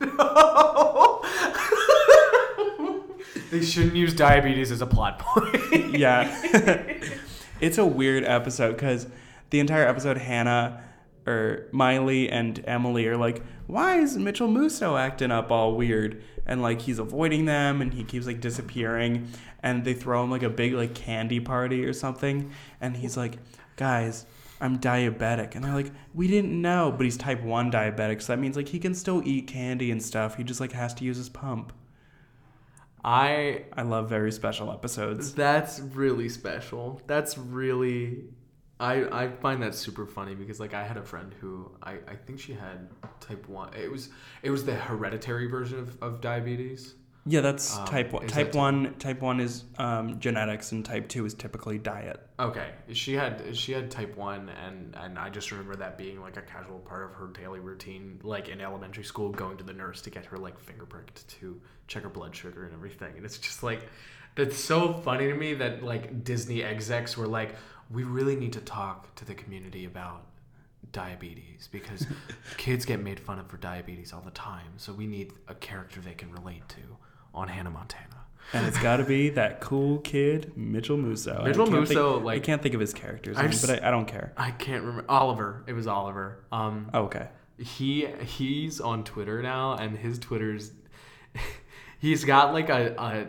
No. they shouldn't use diabetes as a plot point. Yeah. it's a weird episode because the entire episode, Hannah or Miley and Emily are like, why is Mitchell Musso acting up all weird? And like he's avoiding them and he keeps like disappearing. And they throw him like a big like candy party or something. And he's like, guys, I'm diabetic. And they're like, we didn't know. But he's type 1 diabetic. So that means like he can still eat candy and stuff. He just like has to use his pump. I I love very special episodes. That's really special. That's really I I find that super funny because like I had a friend who I, I think she had type one it was it was the hereditary version of, of diabetes. Yeah, that's Um, type one. Type one. Type one is um, genetics, and type two is typically diet. Okay. She had she had type one and and I just remember that being like a casual part of her daily routine, like in elementary school, going to the nurse to get her like finger pricked to check her blood sugar and everything. And it's just like that's so funny to me that like Disney execs were like, we really need to talk to the community about diabetes because kids get made fun of for diabetes all the time. So we need a character they can relate to on Hannah Montana. And it's got to be that cool kid, Mitchell Musso. Mitchell can't think- Musso, I can't think of his character's name, s- but I, I don't care. I can't remember Oliver. It was Oliver. Um, Oh, okay. he he's on Twitter now, and his Twitter's he's got like a, a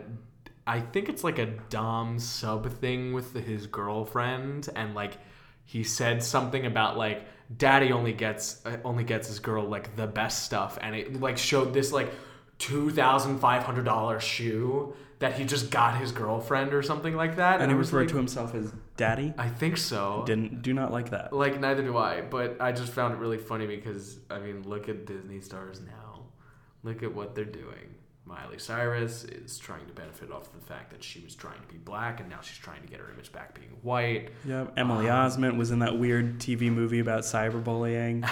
I think it's like a dom sub thing with his girlfriend, and like he said something about like daddy only gets uh, only gets his girl like the best stuff, and it like showed this like two thousand five hundred dollar shoe that he just got his girlfriend or something like that, And he was referred like, to himself as daddy. I think so. Didn't do not like that. Like neither do I, but I just found it really funny because I mean, look at Disney stars now. Look at what they're doing. Miley Cyrus is trying to benefit off the fact that she was trying to be black and now she's trying to get her image back being white. Yep. Emily Um, Osment was in that weird TV movie about cyberbullying,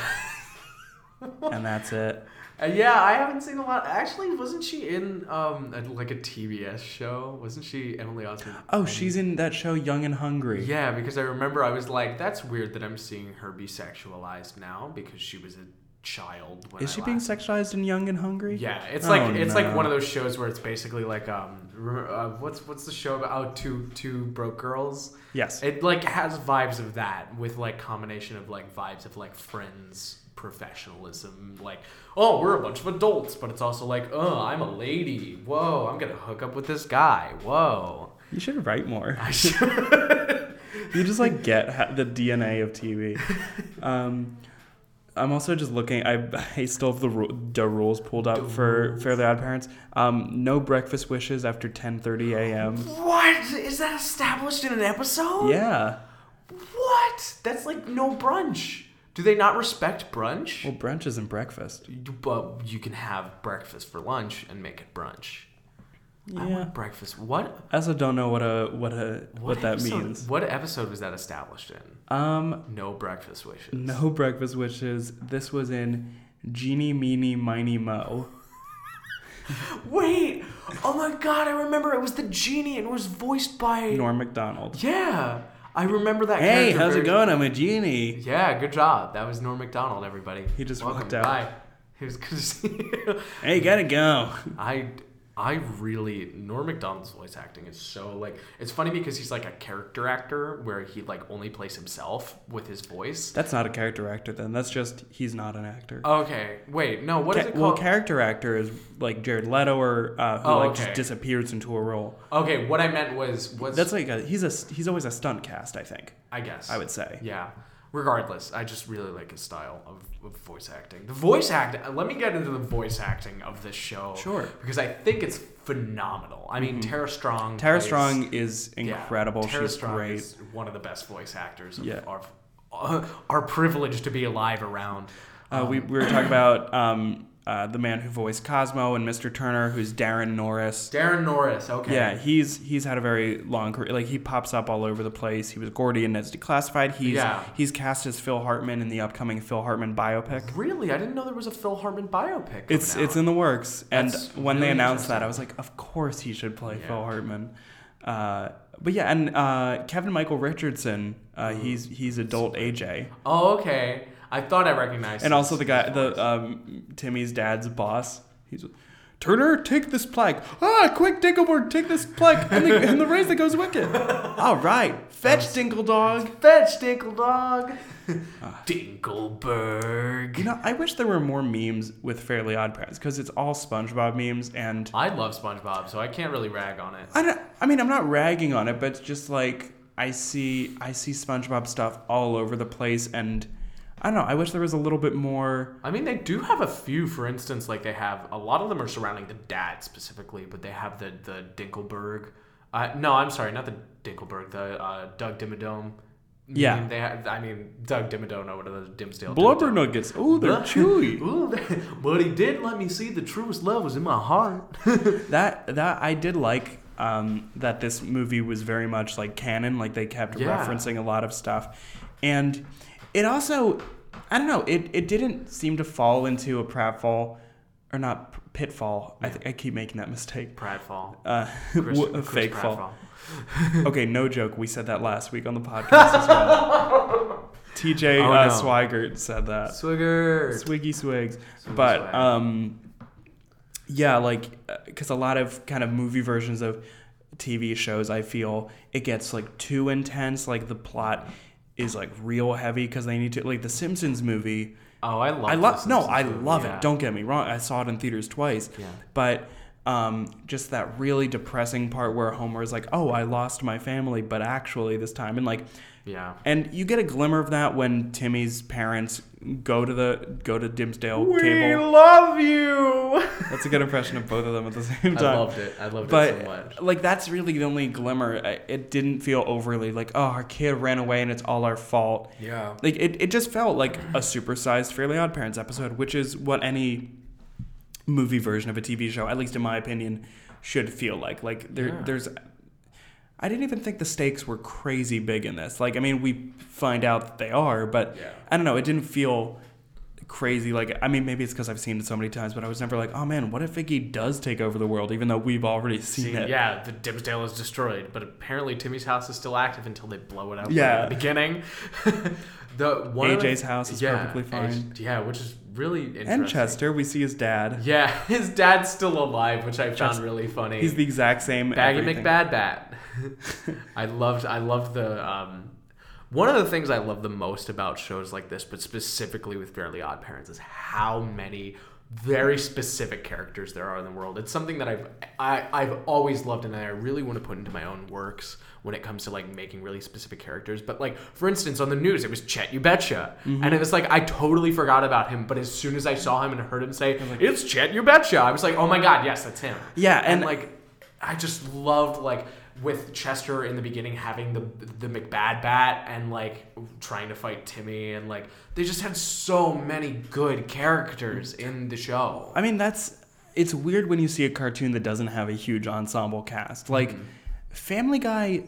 and that's it. Uh, yeah, I haven't seen a lot. Actually, wasn't she in um a, like a TBS show? Wasn't she Emily Osment? Oh, she's in that show Young and Hungry. Yeah, because I remember I was like, that's weird that I'm seeing her be sexualized now because she was a child. When Is I she being sexualized in Young and Hungry? Yeah, it's Oh, like it's like one of those shows where it's basically like um uh, what's what's the show about? Oh, two two broke girls. Yes. It like has vibes of that with like combination of like vibes of like friends professionalism like oh we're a bunch of adults but it's also like oh i'm a lady whoa i'm gonna hook up with this guy whoa you should write more. I should you just like get ha- the DNA of TV. Um, I'm also just looking. I, I still have the, ru- the rules pulled up for Fairly Odd Parents. Um, no breakfast wishes after 10:30 a.m. what is that established in an episode Yeah, What? That's like no brunch. Do they not respect brunch? Well, brunch isn't breakfast. But you can have breakfast for lunch and make it brunch. I Yeah. want breakfast. What? As I also don't know what a what a what, that episode- means. What episode was that established in? Um, No breakfast wishes. no breakfast wishes. This was in Genie Meanie Minie Mo. Wait! Oh my god, I remember it was the genie and it was voiced by. Norm Macdonald. Yeah! I remember that Hey, how's it going? I'm a genie. Yeah, good job. That was Norm Macdonald, everybody. He just Welcome. walked out. Bye. It was good to see you. Hey, gotta go. I I really Norm Macdonald's voice acting is so like it's funny because he's like a character actor where he like only plays himself with his voice. That's not a character actor then. That's just he's not an actor. Okay, wait, no, what is Ca- it well, character actor is like Jared Leto or uh, who Oh, like okay. just disappears into a role. okay, what I meant was was That's like a, he's a he's always a stunt cast. I think I guess I would say. Yeah. Regardless, I just really like his style of, of voice acting. The voice acting. Let me get into the voice acting of this show. Sure. Because I think it's phenomenal. I mean, Tara Strong. Tara plays- Strong is yeah, incredible. Tara She's Strong great. is one of the best voice actors. Of Yeah. Our, our privilege to be alive around. Uh, we, we were talking about um, uh, the man who voiced Cosmo and Mr. Turner, who's Daran Norris. Daran Norris. Okay. Yeah, he's he's had a very long career. Like he pops up all over the place. He was Gordy in Ned's Declassified. He's Yeah. he's cast as Phil Hartman in the upcoming Phil Hartman biopic. Really, I didn't know there was a Phil Hartman biopic. It's coming it's in the works. And That's when they announced that, I was like, of course he should play Phil Hartman. Uh, but yeah, and uh, Kevin Michael Richardson, uh, he's he's adult AJ, Oh, okay. I thought I recognized. and also the guy, the um, Timmy's dad's boss. He's Turner, take this plaque. Ah, quick, Dinkleboard, take this plaque, and the, and the race that goes wicked. All right, fetch Dinkle Dog. Fetch Dinkle Dog. Ah. Dinkleberg. You know, I wish there were more memes with Fairly Odd Parents because it's all SpongeBob memes, and I love SpongeBob, so I can't really rag on it. I don't. I mean, I'm not ragging on it, but it's just like I see I see SpongeBob stuff all over the place, and I don't know. I wish there was a little bit more. I mean, they do have a few. For instance, like they have a lot of them are surrounding the dad specifically, but they have the the Dinkleberg. Uh, no, I'm sorry, not the Dinkleberg. The uh, Doug Dimmadome. Yeah. meme. they have. I mean, Doug Dimmadome or whatever the Dimmsdale. Blubber Dimmadome. nuggets. Oh, they're chewy. Ooh, but he did let me see the truest love was in my heart. That that I did like. Um, that this movie was very much like canon. Like they kept Yeah. referencing a lot of stuff, and it also, I don't know. It it didn't seem to fall into a pratfall, or not pitfall. I, th- I keep making that mistake. Pratfall. Uh, Chris, Chris fake fall. Okay, no joke. We said that last week on the podcast as well. TJ Oh, uh, no. Swigert said that. Swigger. Swiggy Swigs. Swiggy but swag. um, yeah, like because a lot of kind of movie versions of TV shows, I feel it gets like too intense. Like the plot is like real heavy because they need to like the Simpsons movie. Oh, I love. It. I love no, I movie, love yeah. it. Don't get me wrong. I saw it in theaters twice. Yeah. But um, just that really depressing part where Homer is like, "Oh, I lost my family, but actually this time," and like, Yeah. and you get a glimmer of that when Timmy's parents go to the go to Dimmsdale We cable. love you. That's a good impression of both of them at the same time. I loved it. I loved But it so much. like that's really the only glimmer. It didn't feel overly like, oh, our kid ran away and it's all our fault. Yeah. Like it, it just felt like a supersized Fairly Odd Parents episode, which is what any movie version of a TV show, at least in my opinion, should feel like. Like there, Yeah. there's. I didn't even think the stakes were crazy big in this. Like, I mean, we find out that they are, but Yeah. I don't know. It didn't feel crazy. Like, I mean, maybe it's because I've seen it so many times, but I was never like, oh man, what if Iggy does take over the world, even though we've already seen See, it. yeah, the Dimmsdale is destroyed, but apparently Timmy's house is still active until they blow it up. Yeah. at the beginning. the one of the- AJ's house is perfectly fine. Yeah, which is really interesting. And Chester, we see his dad. Yeah, his dad's still alive, which I found Chester- really funny. He's the exact same. Baggy everything. McBad Bat. I loved I loved the um one of the things I love the most about shows like this, but specifically with Fairly Odd Parents, is how many very specific characters there are in the world. It's something that I've I, I've always loved and I really want to put into my own works when it comes to like making really specific characters. But like for instance on the news it was Chet Ubetcha. Mm-hmm. And it was like I totally forgot about him, but as soon as I saw him and heard him say, It's Chet Ubetcha, I was like, Oh my god, yes, that's him. Yeah, and and- like I just loved like with Chester in the beginning having the the McBad bat and like trying to fight Timmy and like they just had so many good characters in the show. I mean, that's it's weird when you see a cartoon that doesn't have a huge ensemble cast. Like mm-hmm. Family Guy,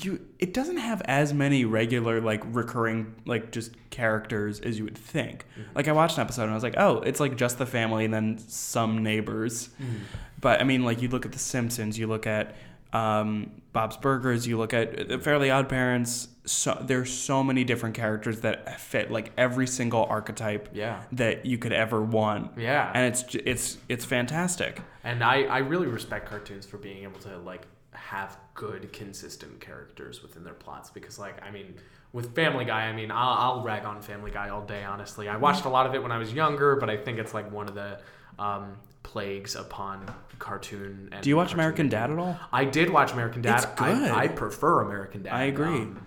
you it doesn't have as many regular like recurring like just characters as you would think. Mm-hmm. Like I watched an episode and I was like, oh, it's like just the family and then some neighbors. Mm-hmm. But I mean, like you look at The Simpsons, you look at um, Bob's Burgers, you look at The Fairly Odd Parents. So there's so many different characters that fit like every single archetype Yeah. that you could ever want. Yeah. and it's it's it's fantastic. And I, I really respect cartoons for being able to like have good consistent characters within their plots because like I mean with Family Guy I mean I'll, I'll rag on Family Guy all day honestly I watched a lot of it when I was younger but I think it's like one of the um, plagues upon cartoon and Do you watch American. Dad at all? I did watch American Dad It's good. I, I prefer American Dad I agree. um,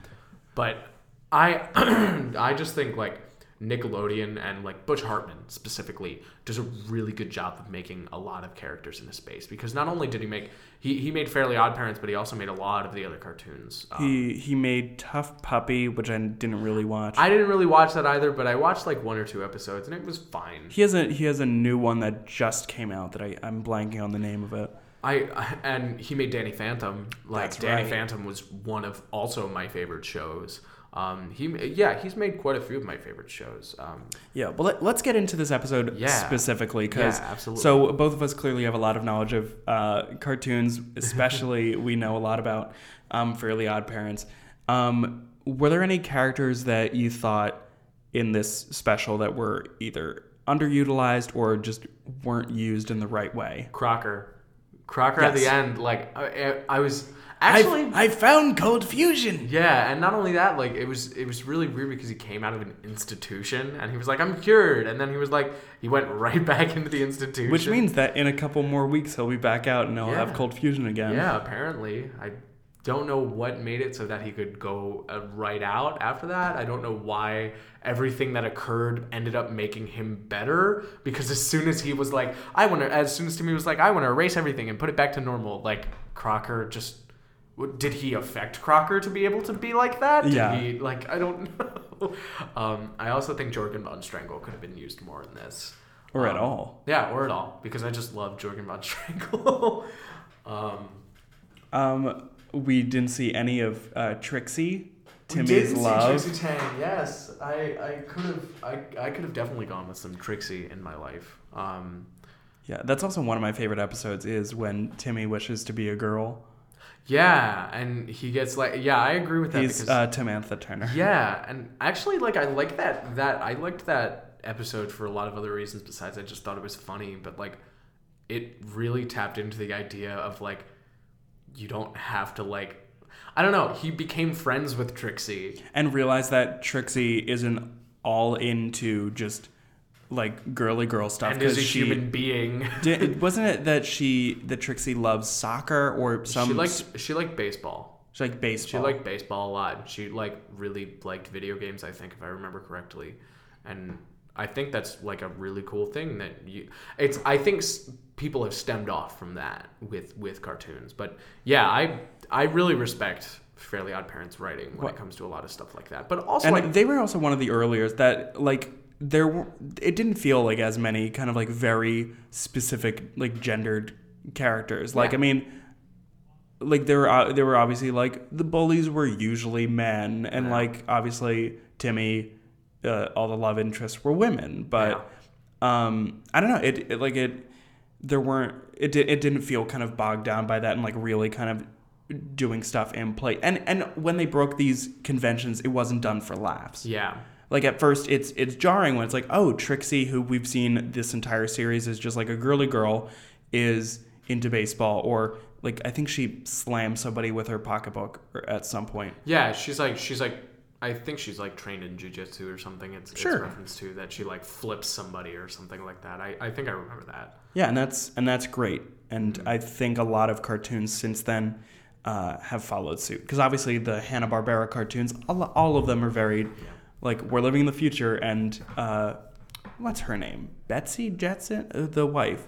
but I I just think like Nickelodeon and like Butch Hartman specifically does a really good job of making a lot of characters in the space because not only did he make he, he made Fairly Odd Parents but he also made a lot of the other cartoons. Um, He he made T.U.F.F. Puppy, which I didn't really watch. I didn't really watch that either, but I watched like one or two episodes and it was fine. he has a he has a new one that just came out that I I'm blanking on the name of it. I and he made Danny Phantom. Like That's Danny right. Phantom was one of also my favorite shows. Um, he yeah he's made quite a few of my favorite shows. Um, Yeah, well, let, let's get into this episode Yeah. specifically because Yeah, absolutely. so both of us clearly have a lot of knowledge of uh, cartoons. Especially, we know a lot about um, Fairly Odd Parents. Um, were there any characters that you thought in this special that were either underutilized or just weren't used in the right way? Crocker, Crocker at the end, like I, I was actually I've found cold fusion. yeah, and not only that, like it was it was really weird because he came out of an institution and he was like I'm cured, and then he was like he went right back into the institution, Which means that in a couple more weeks he'll be back out and he'll Yeah. have cold fusion again. yeah, apparently I don't know what made it so that he could go uh, right out after that. I don't know why everything that occurred ended up making him better because as soon as he was like, I want to, as soon as Timmy was like, I want to erase everything and put it back to normal, like Crocker just. Did he affect Crocker to be able to be like that? Did Yeah. He, like I don't know. Um, I also think Jorgen von Strangle could have been used more in this. Or at Um, all. Yeah, or at all, because I just love Jorgen von Strangle. um, Um, we didn't see any of uh, Trixie, We Timmy's love. Trixie Tang. Yes, I, I could have I, I could have definitely gone with some Trixie in my life. Um, Yeah, that's also one of my favorite episodes. Is when Timmy wishes to be a girl. Yeah, and he gets like yeah, I agree with that He's because uh, Timantha Turner. yeah, and actually like I like that that I liked that episode for a lot of other reasons besides I just thought it was funny, but like it really tapped into the idea of like you don't have to like I don't know. He became friends with Trixie. and realized that Trixie isn't all into just like girly girl stuff And is a she human being. did, wasn't it that she that Trixie loves soccer or some she liked she liked baseball. she liked baseball She liked baseball a lot. She like really liked video games, I think, if I remember correctly. And I think that's like a really cool thing that you. It's I think s- people have stemmed off from that with with cartoons, but yeah, I I really respect Fairly Odd Parents writing when it comes to a lot of stuff like that. But also and like they were also one of the earlier that like there were it didn't feel like as many kind of like very specific like gendered characters like Yeah. i mean like there were uh, there were obviously like the bullies were usually men and Yeah. like obviously timmy uh, all the love interests were women but um i don't know it, it like it there weren't it, di- it didn't feel kind of bogged down by that and like really kind of doing stuff in play and and when they broke these conventions it wasn't done for laughs yeah. Like at first it's it's jarring when it's like oh trixie who we've seen this entire series is just like a girly girl is into baseball or like i think she slams somebody with her pocketbook at some point Yeah, she's like she's like I think she's like trained in jujitsu or something. It's, Sure. it's reference to that she like flips somebody or something like that. I, I think I remember that. yeah and that's and that's great and i think a lot of cartoons since then uh, have followed suit because obviously the hanna-barbera cartoons all, all of them are very like we're living in the future and uh, what's her name betsy jetson Uh, the wife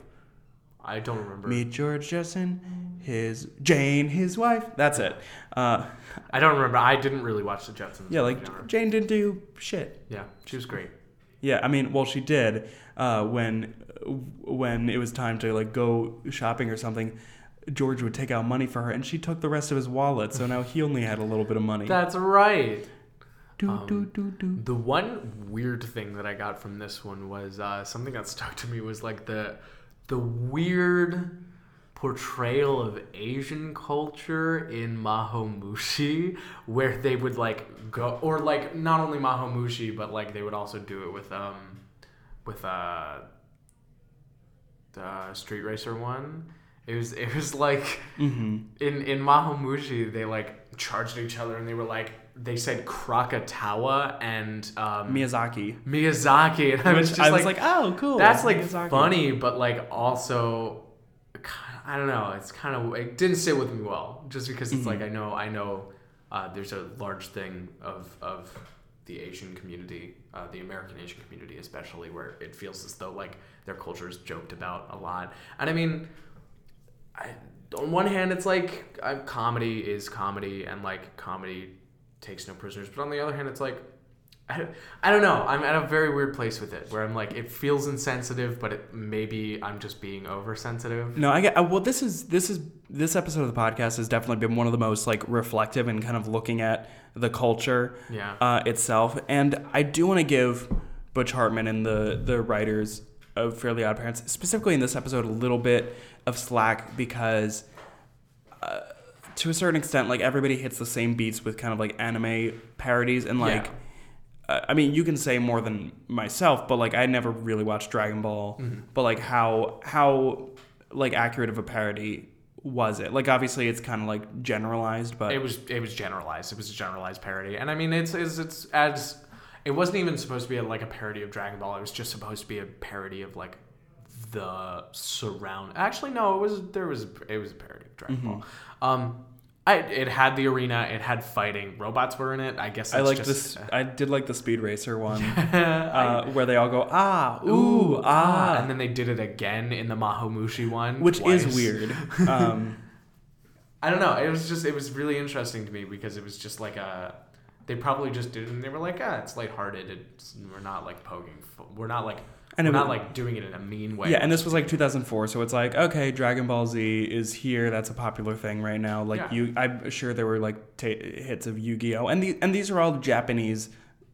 I don't remember. Meet George Jetson, his Jane, his wife. That's it. Uh, I don't remember. I didn't really watch the Jetsons. yeah, like. Jane didn't do shit. yeah, she was great. Yeah, I mean, well, she did uh, when when it was time to like go shopping or something. George would take out money for her, and she took the rest of his wallet. So now he only had a little bit of money. That's right. Do, um, do, do, do. The one weird thing that I got from this one was uh, something that stuck to me was like the the weird portrayal of Asian culture in Mahomushi, where they would like go or like not only Mahomushi, but like they would also do it with um with uh the Street Racer one. It was it was like Mm-hmm. in in Mahomushi they like charged each other and they were like they said Krakatawa and um, Miyazaki. Miyazaki and I was just I was like, like, oh, cool. that's like Miyazaki. funny but like also I don't know it's kind of it didn't sit with me well just because it's like I know I know uh, there's a large thing of of the Asian community uh, the American Asian community especially where it feels as though like their culture is joked about a lot and I mean I, on one hand, it's like uh, comedy is comedy, and like comedy takes no prisoners. But on the other hand, it's like I, I don't know. I'm at a very weird place with it, where I'm like, it feels insensitive, but it, maybe I'm just being oversensitive. No, I get. uh, Well, this is this is this episode of the podcast has definitely been one of the most like reflective and kind of looking at the culture Yeah. uh, itself. And I do want to give Butch Hartman and the the writers of Fairly Odd Parents, specifically in this episode, a little bit of slack because. Uh, to a certain extent, like everybody hits the same beats with kind of like anime parodies, and like, Yeah. I mean, you can say more than myself, but like I never really watched Dragon Ball. Mm-hmm. But like, how how like accurate of a parody was it? Like, obviously, it's kind of like generalized, but it was it was generalized. It was a generalized parody, and I mean, it's it's, it's as it wasn't even supposed to be like a parody of Dragon Ball. It was just supposed to be a parody of like the surround. Actually, no, it was there was it was a parody of Dragon Ball. Um, I it had the arena. It had fighting. Robots were in it. I guess I like this. I did like the Speed Racer one, uh, where they all go ah ooh, ah, and then they did it again in the Mahomushi one, which twice. is weird. Um, I don't know. It was just it was really interesting to me because it was just like a they probably just did it and they were like, ah, it's lighthearted. It's we're not like poking. We're not like And we're it not like doing it in a mean way. yeah, and this was like 2004, so it's like okay, Dragon Ball Z is here. That's a popular thing right now. Like Yeah. you, I'm sure there were like ta hits of Yu-Gi-Oh, and the and these are all Japanese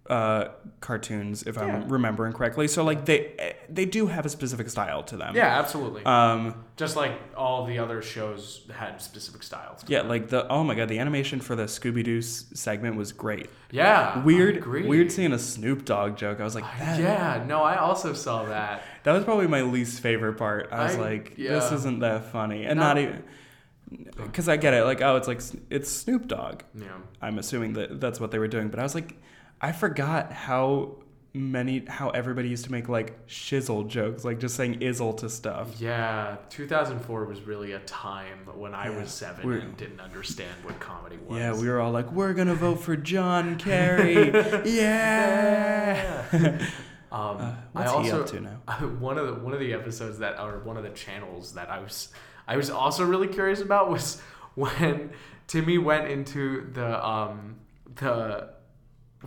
uh, cartoons, if Yeah. I'm remembering correctly. So like they they do have a specific style to them. yeah, absolutely. Um, just like all the other shows had specific styles. yeah, like the oh my god, the animation for the Scooby Doo segment was great. Yeah. Weird, weird seeing a Snoop Dogg joke. I was like, that, Yeah. No, I also saw that. that was probably my least favorite part. I was I- like, this isn't that funny, and No. not even because I get it. Like, oh, it's like it's Snoop Dogg. Yeah. I'm assuming that that's what they were doing, but I was like, I forgot how many how everybody used to make like shizzle jokes, like just saying izzle to stuff. Yeah, 2004 was really a time when I Yeah. was 7 We're- and didn't understand what comedy was. Yeah, we were all like, we're gonna vote for John Kerry. yeah. Um, Uh, I what's he up to now? one of the one of the episodes that or one of the channels that I was I was also really curious about was when Timmy went into the um the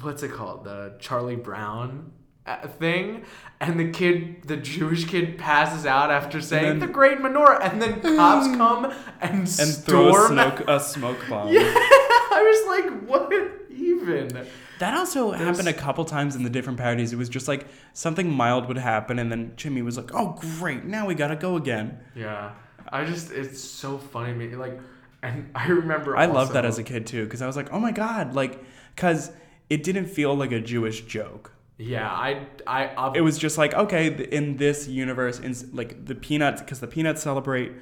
what's it called the Charlie Brown uh, thing and the kid the Jewish kid passes out after saying then- the great menorah and then cops come and, and throw a storm smoke a smoke bomb. yeah I was like what even That also There's- happened a couple times in the different parodies. It was just like something mild would happen, and then Jimmy was like, "Oh, great! Now we gotta go again." Yeah, I just it's so funny to me. Like, and I remember I loved that as a kid too, because I was like, "Oh my god!" Like, because it didn't feel like a Jewish joke. Yeah, I I uh, It was just like, okay, in this universe, in like the Peanuts, because the Peanuts celebrate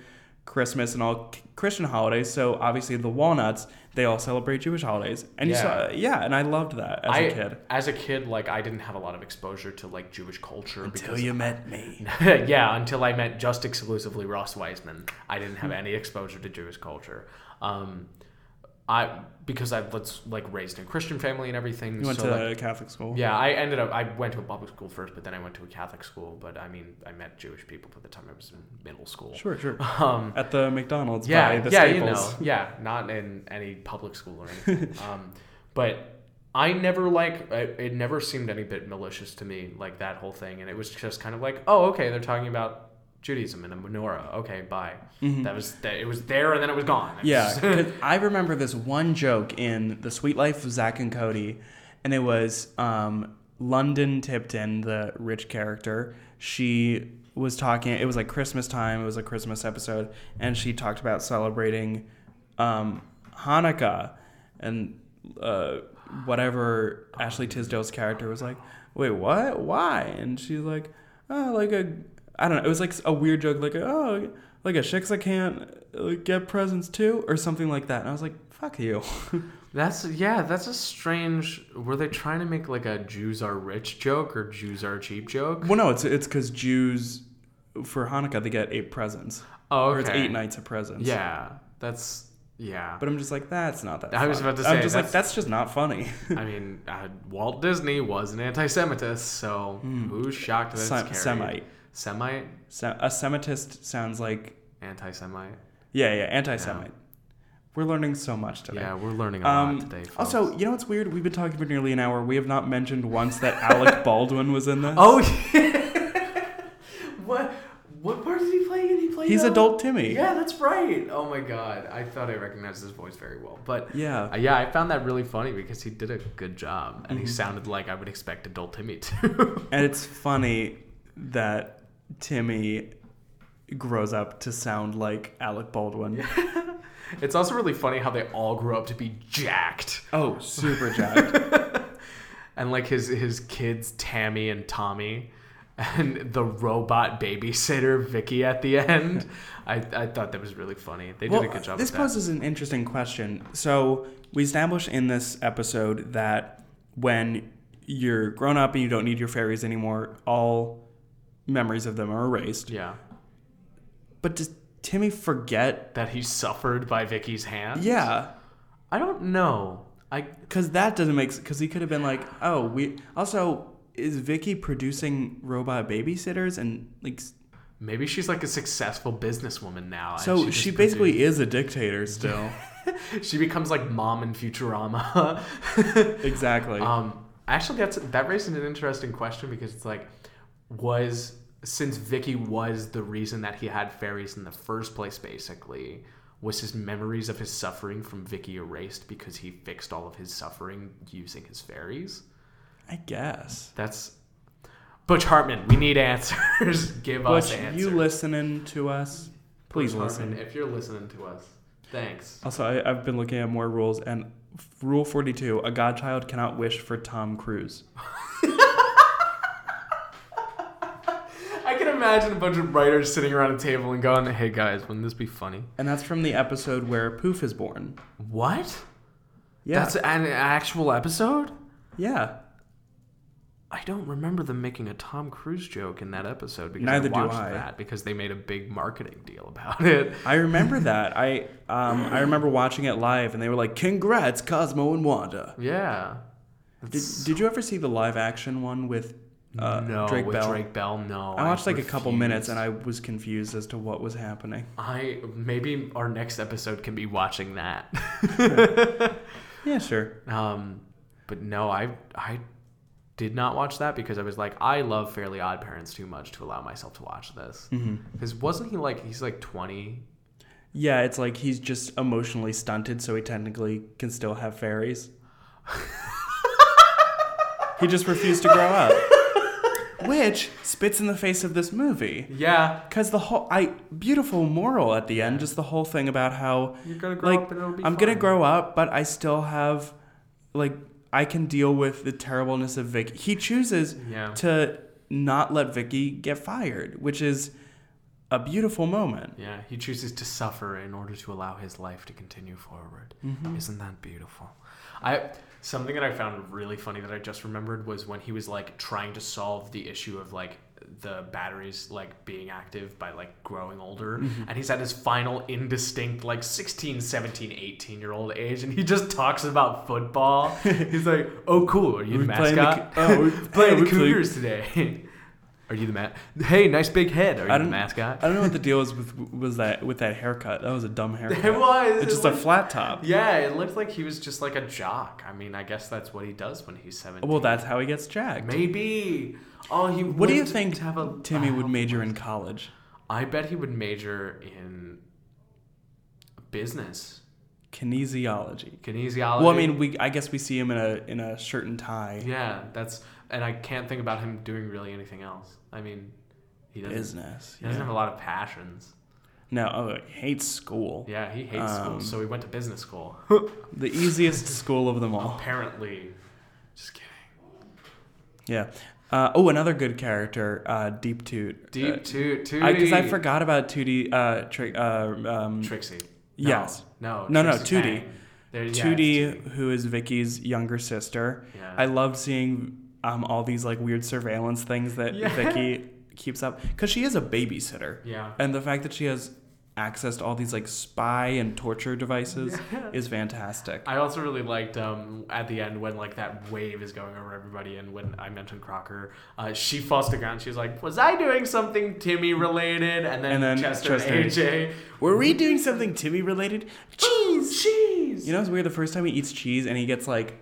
Christmas and all Christian holidays. So obviously the Walnuts, they all celebrate Jewish holidays, and you saw, yeah, and I loved that as I, a kid. As a kid, like I didn't have a lot of exposure to like Jewish culture Until because you met me. yeah, until I met just exclusively Ross Weisman. I didn't Hmm. have any exposure to Jewish culture. Um, I because I was like raised in a Christian family and everything. You went so, to like, Catholic school. yeah, I ended up. I went to a public school first, but then I went to a Catholic school. But I mean, I met Jewish people by the time I was in middle school. Sure, sure. Um, At the McDonald's yeah, by the yeah, Staples. you know, yeah, not in any public school or anything. um, but I never like it, it. Never seemed any bit malicious to me, like that whole thing, and it was just kind of like, oh, okay, they're talking about Judaism and a menorah. Okay, bye. That was that. It was there, and then it was gone. It Mm-hmm. Yeah, was- I remember this one joke in The Suite Life of Zack and Cody, and it was um, London Tipton, the rich character. She was talking. It was like Christmas time. It was a Christmas episode, and she talked about celebrating um, Hanukkah, and uh, whatever Ashley Tisdale's character was like, "Wait, what? Why?" And she's like, "Oh, like a." I don't know. It was like a weird joke, like oh, like a shix I can't get presents too, or something like that. And I was like, "Fuck you." That's yeah, that's a strange. Were they trying to make like a Jews are rich joke or Jews are cheap joke? well, no, it's it's because Jews for Hanukkah they get eight presents, Oh, okay. or it's eight nights of presents. Yeah, that's yeah. But I'm just like, that's not that. I was funny. about to say, I'm just like, that's- that's just not funny. I mean, uh, Walt Disney was an anti-Semitist, so who's shocked that Sem-? Semite. Semite, Se- a Semitist sounds like anti-Semite. yeah, yeah, anti-Semite. We're learning so much today. Yeah, we're learning a lot Um, today. Folks. also, you know what's weird? We've been talking for nearly an hour. We have not mentioned once that Alec Baldwin was in this. oh yeah. what what part did he play? Did he play? he's uh, adult Timmy. Yeah, that's right. Oh my god, I thought I recognized his voice very well, but Yeah. Uh, yeah, I found that really funny because he did a good job, and Mm-hmm. he sounded like I would expect adult Timmy to. And it's funny that Timmy grows up to sound like Alec Baldwin. it's also really funny how they all grew up to be jacked, Oh, super jacked. and like his his kids Tammy and Tommy, and the robot babysitter Vicky at the end. I, I thought that was really funny. They did a good job. This with that. poses an interesting question. So we established in this episode that when you're grown up and you don't need your fairies anymore, all memories of them are erased. yeah, But does Timmy forget? that he suffered by Vicky's hand. Yeah, I don't know. I because that doesn't make. Because he could have been like, oh, we also is Vicky producing robot babysitters and like. maybe she's like a successful businesswoman now. So just she basically produced- is a dictator still. she becomes like mom in Futurama. exactly. Um, actually, that's that raises an interesting question because it's like, was since Vicky was the reason that he had fairies in the first place, basically, was his memories of his suffering from Vicky erased because he fixed all of his suffering using his fairies? I guess. That's Butch Hartman. We need answers. Give us answers. you listening to us? Please Butch listen. Hartman, if you're listening to us, thanks. Also, I, I've been looking at more rules, and Rule 42 a godchild cannot wish for Tom Cruise. imagine a bunch of writers sitting around a table and going, "Hey guys, wouldn't this be funny?" And that's from the episode where Poof is born. What? Yeah. That's an actual episode? yeah. I don't remember them making a Tom Cruise joke in that episode because Neither I watched I. that because they made a big marketing deal about it. I remember that. I um I remember watching it live, and they were like, "Congrats, Cosmo and Wanda." Yeah. Did, That's- did you ever see the live action one with uh, no, Drake with Bell? Drake Bell, no. I watched like a couple minutes, and I was confused as to what was happening. I maybe our next episode can be watching that. Yeah, sure. um, but no, I I did not watch that because I was like, I love Fairly Odd Parents too much to allow myself to watch this. Mm-hmm. Because wasn't he like he's like twenty? Yeah, it's like he's just emotionally stunted, so he technically can still have fairies. he just refused to grow up. Which spits in the face of this movie. Yeah, Cause the whole I beautiful moral at the end, just the whole thing about how you're gonna grow like up and it'll be. I'm gonna grow up, but I still have like I can deal with the terribleness of Vicky. He chooses Yeah. to not let Vicky get fired, which is a beautiful moment. Yeah, he chooses to suffer in order to allow his life to continue forward. Mm-hmm. Isn't that beautiful? I something that I found really funny that I just remembered was when he was like trying to solve the issue of like the batteries like being active by like growing older. Mm-hmm. and he's at his final indistinct like 16 17 18 year old age and he just talks about football. He's like oh cool. Are you the We playing the mascot? Co- oh, we're playing the play- cougars today are you the mat hey nice big head are you the mascot I don't know what the deal was with was that with that haircut. That was a dumb haircut. It was. It's It just a flat top. Yeah, it looked like he was just like a jock. I mean, I guess that's what he does when he's 17. Well, that's how he gets jacked. Maybe. Oh, he What do you think have a, Timmy would major in college? I bet he would major in business, Kinesiology. kinesiology. Well, I mean, we I guess we see him in a in a shirt and tie. yeah, that's and I can't think about him doing really anything else. I mean, he doesn't. Business. He doesn't yeah. have a lot of passions. No, oh, he hates school. Yeah, he hates school, Um, so he went to business school. The easiest school of them all. Apparently, just kidding. Yeah. Uh, oh, another good character, uh, Deep Toot. Deep Uh, toot, tootie. Because I, forgot about Tootie. Uh, tri- uh, um, Trixie. No, Yes. No. No, no, Trixie Tootie. There- yeah, Tootie, who is Vicky's younger sister. Yeah. I loved seeing um, all these like weird surveillance things that Yeah. Vicky keeps up because she is a babysitter, Yeah. and the fact that she has access to all these like spy and torture devices is fantastic. I also really liked um, at the end when like that wave is going over everybody, and when I mentioned Crocker, uh, she falls to the ground. She's like, "Was I doing something Timmy related?" And then, And then Chester, Chester- and AJ, Were we doing something Timmy related? Cheese. cheese. You know, it's weird. The first time he eats cheese and he gets like,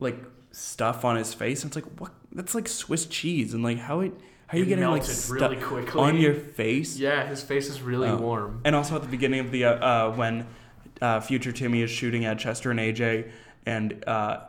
like stuff on his face. And it's like, what? That's like Swiss cheese. And like, how it, how are you It getting like really quickly. on your face? Yeah, his face is really Oh. warm. And also at the beginning of the uh, uh, when uh, future Timmy is shooting at Chester and AJ, and uh,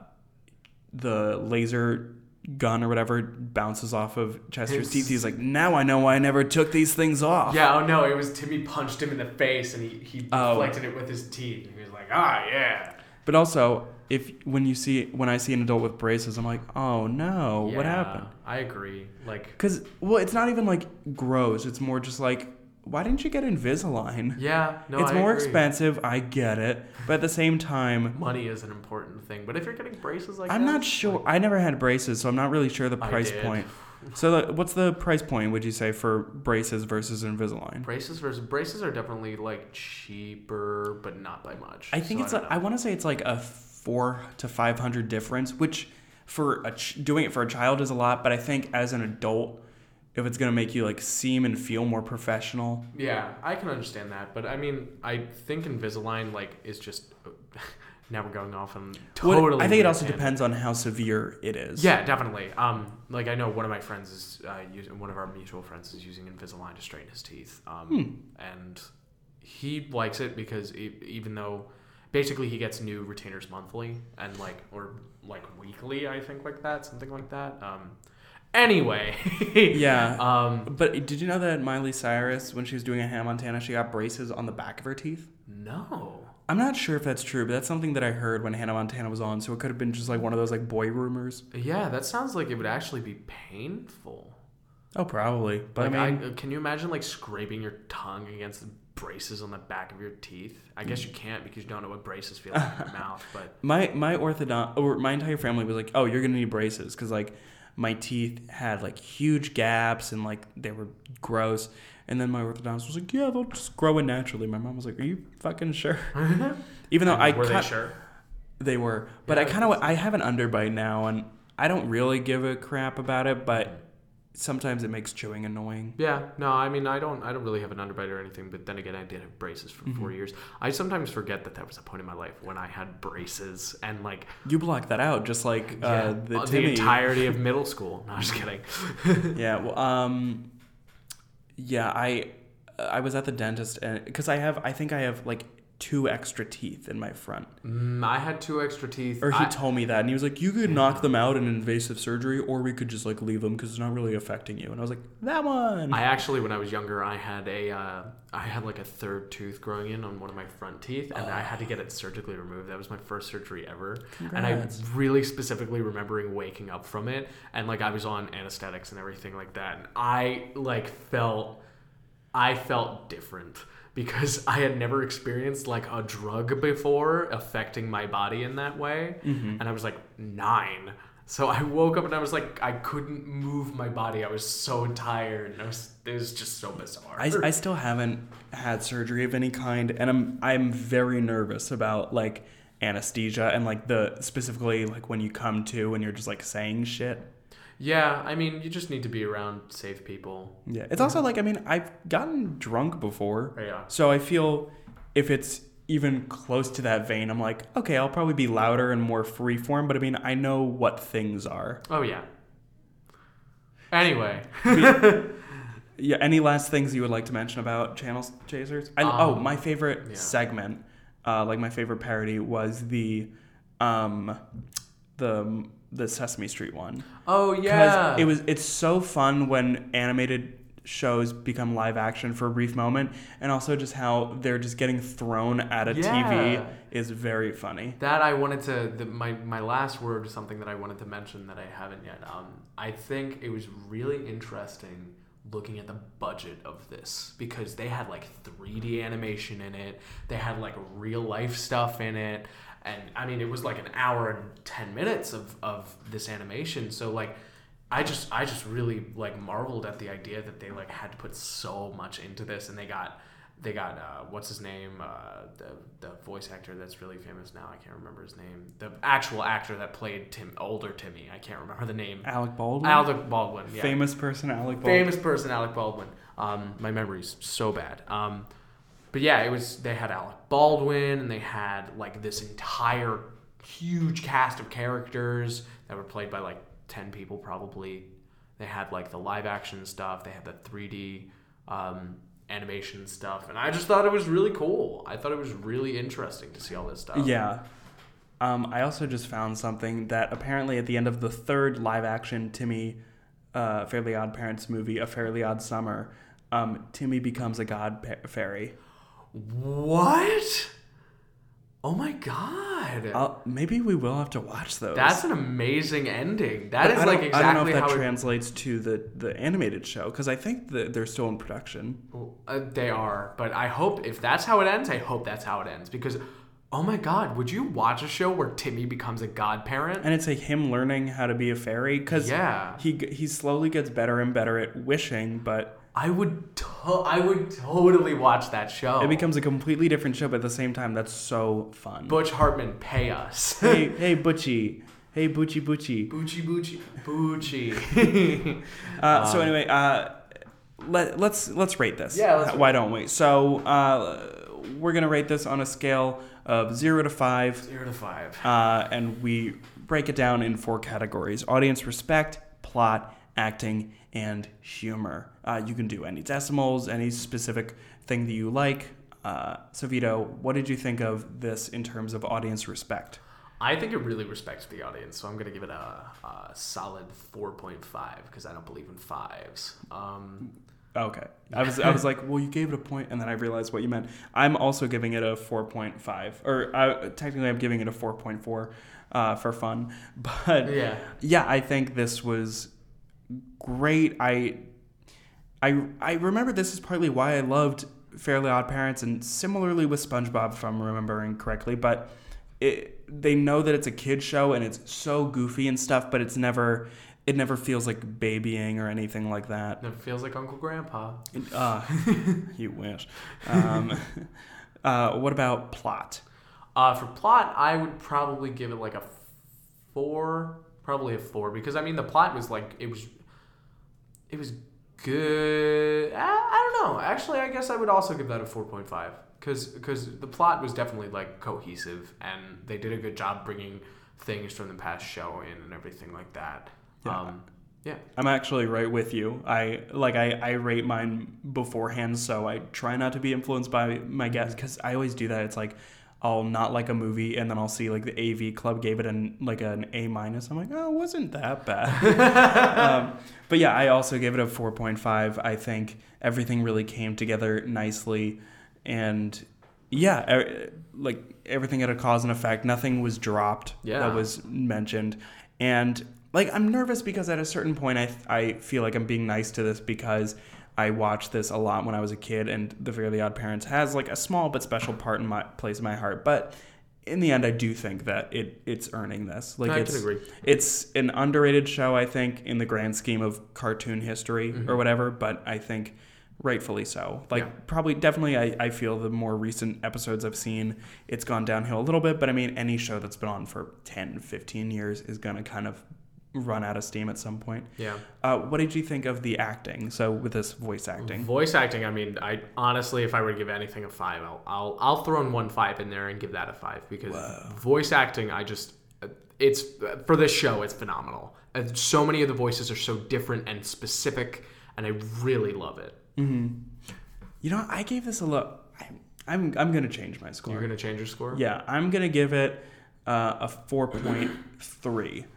the laser gun or whatever bounces off of Chester's teeth. He's like, now I know why I never took these things off. Yeah, oh no, it was Timmy punched him in the face, and he he Oh. deflected it with his teeth. He was like, "Ah, yeah." But also, if when you see when I see an adult with braces, I'm like, oh no, what Yeah, happened? I agree. Like, Because well, it's not even like gross. It's more just like, why didn't you get Invisalign? yeah, no, it's I more agree. expensive. I get it, but at the same time, Money is an important thing, but if you're getting braces like I'm that, not sure. I never had braces, so I'm not really sure the I price point. So, the, what's the price point? Would you say for braces versus Invisalign? Braces versus braces are definitely like cheaper, but not by much. I think So it's. don't Like, I want to say it's like a four to five hundred difference, which for a ch- doing it for a child is a lot. But I think as an adult, if it's gonna make you like seem and feel more professional. Yeah, I can understand that, but I mean, I think Invisalign like is just. now we're going off Well, totally. I think it also tangent. depends on how severe it is. Yeah, definitely. Um, like I know one of my friends is uh, using one of our mutual friends is using Invisalign to straighten his teeth. Um, Hmm. and he likes it because e- even though basically he gets new retainers monthly and like or like weekly, I think like that, something like that. Um, anyway. Yeah. Um, But did you know that Miley Cyrus, when she was doing a Hannah Montana, she got braces on the back of her teeth? no. I'm not sure if that's true, but that's something that I heard when Hannah Montana was on. So it could have been just like one of those like boy rumors. Yeah, that sounds like it would actually be painful. Oh, probably. But Like, I I mean, can you imagine like scraping your tongue against the braces on the back of your teeth? I guess you can't because you don't know what braces feel like in your mouth. But my my orthodont or my entire family was like, "Oh, you're gonna need braces," because like my teeth had like huge gaps and like they were gross. And then my orthodontist was like, "Yeah, they'll just grow in naturally." My mom was like, "Are you fucking sure?" Even though I were they cut- sure? They were, but Yeah, I kind of I have an underbite now, and I don't really give a crap about it. But sometimes it makes chewing annoying. Yeah, no, I mean, I don't, I don't really have an underbite or anything. But then again, I did have braces for Mm-hmm. four years. I sometimes forget that that was a point in my life when I had braces and like You block that out, just like yeah, uh, the uh, Timmy. entirety of middle school. No, I'm just kidding. yeah. Well, um, yeah. I I was at the dentist, and because I have, I think I have like two extra teeth in my front. Mm, I had two extra teeth. Or he I- told me that, and he was like, "You could knock them out in invasive surgery, or we could just like leave them because it's not really affecting you." And I was like, "That one." I actually, when I was younger, I had a, uh, I had like a third tooth growing in on one of my front teeth, and I had to get it surgically removed. That was my first surgery ever, and I really specifically remembering waking up from it, and like I was on anesthetics and everything like that, and I like felt, I felt different because I had never experienced like a drug before affecting my body in that way, Mm-hmm. and I was like nine. So I woke up and I was like, I couldn't move my body. I was so tired. And I was, it was just so bizarre. I, I still haven't had surgery of any kind, and I'm I'm very nervous about like anesthesia and like the specifically like when you come to and you're just like saying shit. Yeah, I mean, you just need to be around safe people. Yeah, it's also like I mean I've gotten drunk before, Yeah. so I feel if it's even close to that vein, I'm like okay, I'll probably be louder and more free form, but I mean I know what things are. Oh, yeah. Anyway. Yeah. Any last things you would like to mention about Channel Chasers? I, oh, Um, my favorite yeah. segment, uh, like my favorite parody was the, um, the the Sesame Street one. Oh, yeah. it was it's so fun when animated shows become live action for a brief moment, and also just how they're just getting thrown at a Yeah. TV is very funny. That I wanted to the, my my last word, is something that I wanted to mention that I haven't yet. Um, I think it was really interesting looking at the budget of this because they had like 3D animation in it. They had like real life stuff in it, and I mean it was like an hour and ten minutes of of this animation. So like. I just I just really like marveled at the idea that they like had to put so much into this and they got they got uh, what's his name uh, the the voice actor that's really famous now I can't remember his name the actual actor that played Tim older Timmy I can't remember the name Alec Baldwin, Alec Baldwin yeah. famous person, Alec Baldwin. famous person Alec Baldwin um, my memory's so bad um, but yeah it was they had Alec Baldwin and they had like this entire huge cast of characters that were played by like 10 people probably they had like the live action stuff they had the 3d um, animation stuff and i just thought it was really cool i thought it was really interesting to see all this stuff Yeah. Um, I also just found something that apparently at the end of the third live action Timmy uh, Fairly Odd Parents movie, A Fairly Odd Summer, um, Timmy becomes a god pa- fairy. What oh my god I'll, maybe we will have to watch those. that's an amazing ending That But is like exactly I don't know if that how it translates to the, the animated show because I think that they're still in production. Uh, they are, but I hope if that's how it ends, I hope that's how it ends because, oh my God, would you watch a show where Timmy becomes a godparent? And it's like him learning how to be a fairy because Yeah. he he slowly gets better and better at wishing, but I would, to- I would totally watch that show. it becomes a completely different show. But at the same time, that's so fun. Butch Hartman, pay us. hey, hey, Butchie. Hey, Butchie, Butchie. Boochie, Boochie, Boochie. Uh, so anyway, uh, let, let's let's rate this. Um, Yeah, let's Why don't we? So uh, we're gonna rate this on a scale of zero to five, Zero to five. uh, and we break it down in four categories: audience respect, plot, acting, and humor. Uh, you can do any decimals, any specific thing that you like. Uh, so Vito, what did you think of this in terms of audience respect? I think it really respects the audience, so I'm going to give it a, a solid 4.5 because I don't believe in fives. Um, Okay. I was I was like, well, you gave it a point, and then I realized what you meant. I'm also giving it a 4.5, or I, technically, I'm giving it a 4.4 uh, for fun. But Yeah. yeah, I think this was great. I I I remember this is partly why I loved Fairly Odd Parents, and similarly with SpongeBob, if I'm remembering correctly. But it, they know that it's a kid show and it's so goofy and stuff, but it's never it never feels like babying or anything like that. it feels like Uncle Grandpa. Uh, you wish. Um, uh, what about plot? Uh, for plot, I would probably give it like a four, probably a four, because I mean the plot was like it was, it was good. I, I don't know. Actually, I guess I would also give that a four point five, because because the plot was definitely like cohesive, and they did a good job bringing things from the past show in and everything like that. Yeah. Um, yeah. I'm actually right with you. I like I, I rate mine beforehand, so I try not to be influenced by my guests because I always do that. It's like I'll not like a movie and then I'll see like the AV Club gave it an like an A minus. I'm like, oh, it wasn't that bad. um, but yeah, I also gave it a 4.5. I think everything really came together nicely, and yeah, er, like everything had a cause and effect. Nothing was dropped Yeah. that was mentioned, and like I'm nervous because at a certain point I I feel like I'm being nice to this because I watched this a lot when I was a kid, and The Fairly Odd Parents has like a small but special part in my place in my heart. But in the end, I do think that it it's earning this. Like I it's agree. it's an underrated show, I think, in the grand scheme of cartoon history or whatever. But I think rightfully so. Like Mm-hmm. Yeah. probably definitely, I, I feel the more recent episodes I've seen, it's gone downhill a little bit. But I mean, any show that's been on for 10, 15 years is gonna kind of run out of steam at some point. Yeah. Uh, what did you think of the acting? So with this voice acting, voice acting. I mean, I honestly, if I were to give anything a five, I'll I'll, I'll throw in one five in there and give that a five because Whoa. voice acting, I just it's for this show, it's phenomenal. And so many of the voices are so different and specific, and I really love it. Mm-hmm. You know, I gave this a look. I'm, I'm I'm gonna change my score. You're gonna change your score. Yeah, I'm gonna give it. Uh, a 4.3.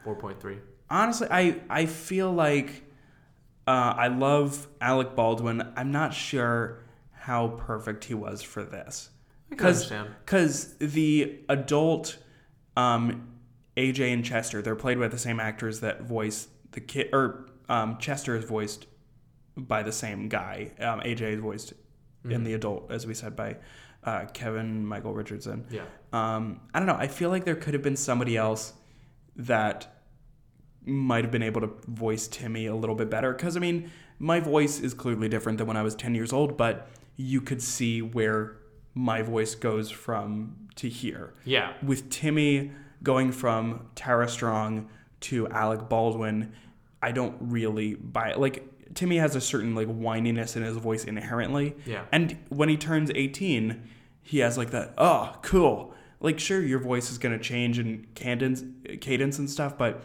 4.3 honestly, I I feel like uh, I love Alec Baldwin. I'm not sure how perfect he was for this. Understand. Because the adult um, AJ and Chester, they're played by the same actors that voice the kid, or um, Chester is voiced by the same guy. Um, AJ is voiced in the adult, as we said, by uh, Kevin Michael Richardson. Yeah. Um, I don't know. I feel like there could have been somebody else that might have been able to voice Timmy a little bit better. Because, I mean, my voice is clearly different than when I was 10 years old, but you could see where my voice goes from to here. Yeah. With Timmy going from Tara Strong to Alec Baldwin, I don't really buy it. Like, Timmy has a certain, like, whininess in his voice inherently. Yeah. And when he turns 18, he has like that, oh, cool. Like, sure, your voice is going to change in cadence, cadence and stuff, but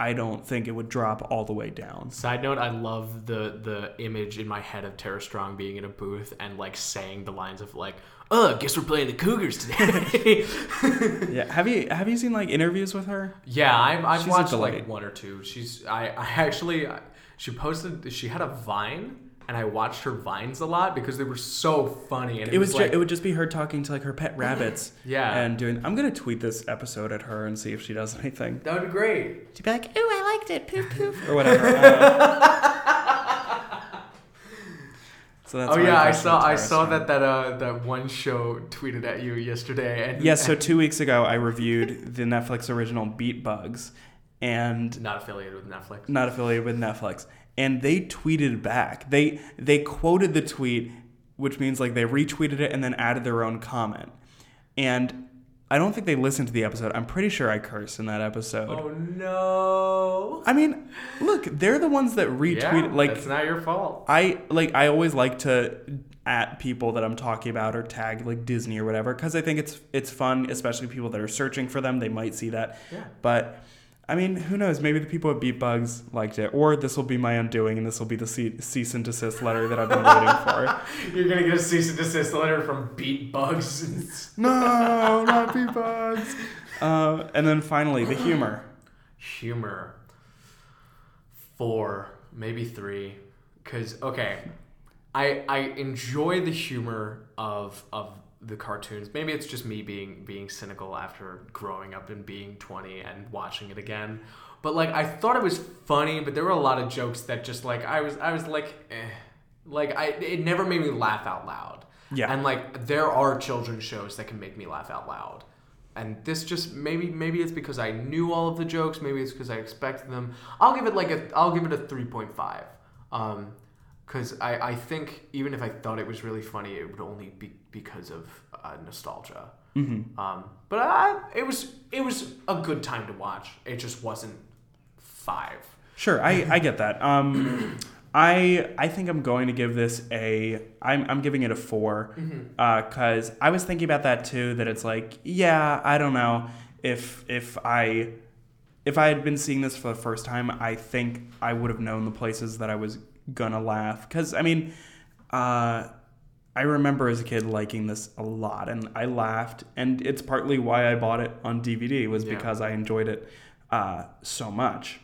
I don't think it would drop all the way down. Side note: I love the the image in my head of Tara Strong being in a booth and like saying the lines of like, "Oh, guess we're playing the Cougars today." Yeah. Have you have you seen like interviews with her? Yeah, I've, I've She's watched like one or two. She's I, I actually she posted she had a Vine and I watched her vines a lot because they were so funny and it, It was, was, like ju- it would just be her talking to like her pet rabbits. Yeah. And doing. I'm gonna tweet this episode at her and see if she does anything. that would be great. She'd be like, "Ooh, I liked it, poof poof," or whatever. So that's oh yeah, I saw I saw that that uh that one show tweeted at you yesterday and Yes, so two weeks ago I reviewed the Netflix original Beat Bugs, and not affiliated with Netflix. not affiliated with Netflix, and they tweeted back. They they quoted the tweet, which means like they retweeted it and then added their own comment. And I don't think they listened to the episode. I'm pretty sure I cursed in that episode. Oh no. I mean, look, they're the ones that retweet. Yeah, like it's not your fault. I like I always like to at people that I'm talking about or tag like Disney or whatever because I think it's it's fun, especially people that are searching for them. They might see that. Yeah. But I mean, who knows? Maybe the people at Beatbugs liked it, or this will be my undoing, and this will be the ce- cease and desist letter that I've been waiting for. You're gonna get a cease and desist letter from Beat Bugs. No, not Beatbugs. Uh, and then finally, the humor. Humor. Four, maybe three. Cause okay, I I enjoy the humor of of the cartoons. Maybe it's just me being being cynical after growing up and being 20 and watching it again. But like I thought it was funny, but there were a lot of jokes that just like I was I was like eh. like I it never made me laugh out loud. Yeah. And like there are children's shows that can make me laugh out loud. And this just maybe maybe it's because I knew all of the jokes, maybe it's because I expected them. I'll give it like a I'll give it a 3.5. Um because I, I think even if I thought it was really funny, it would only be because of uh, nostalgia. Mm-hmm. Um, but I, it was it was a good time to watch. It just wasn't five. Sure, I, I get that. Um, I I think I'm going to give this a I'm I'm giving it a 4 because I was thinking about that too. That it's like yeah I don't know if if I if I had been seeing this for the first time I think I would have known the places that I was gonna laugh because I mean uh, I remember as a kid liking this a lot and I laughed and it's partly why I bought it on DVD was Yeah. because I enjoyed it uh, so much.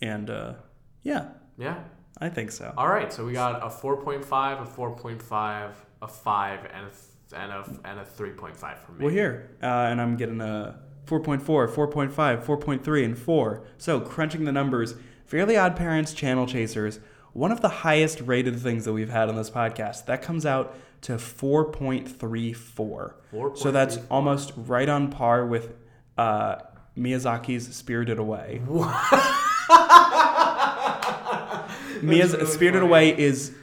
And uh, yeah, Yeah. I think so. All right. So we got a four point five, a four point five, a five, and a th- and a and a three point five for me. Well, here, uh, and I'm getting a 4.4, 4.5, 4.3, and 4. So, crunching the numbers, Fairly Odd Parents, Channel Chasers, one of the highest rated things that we've had on this podcast. That comes out to 4.34. So that's 4.34. almost right on par with uh, Miyazaki's Spirited Away. Miya's really Spirited funny. Away is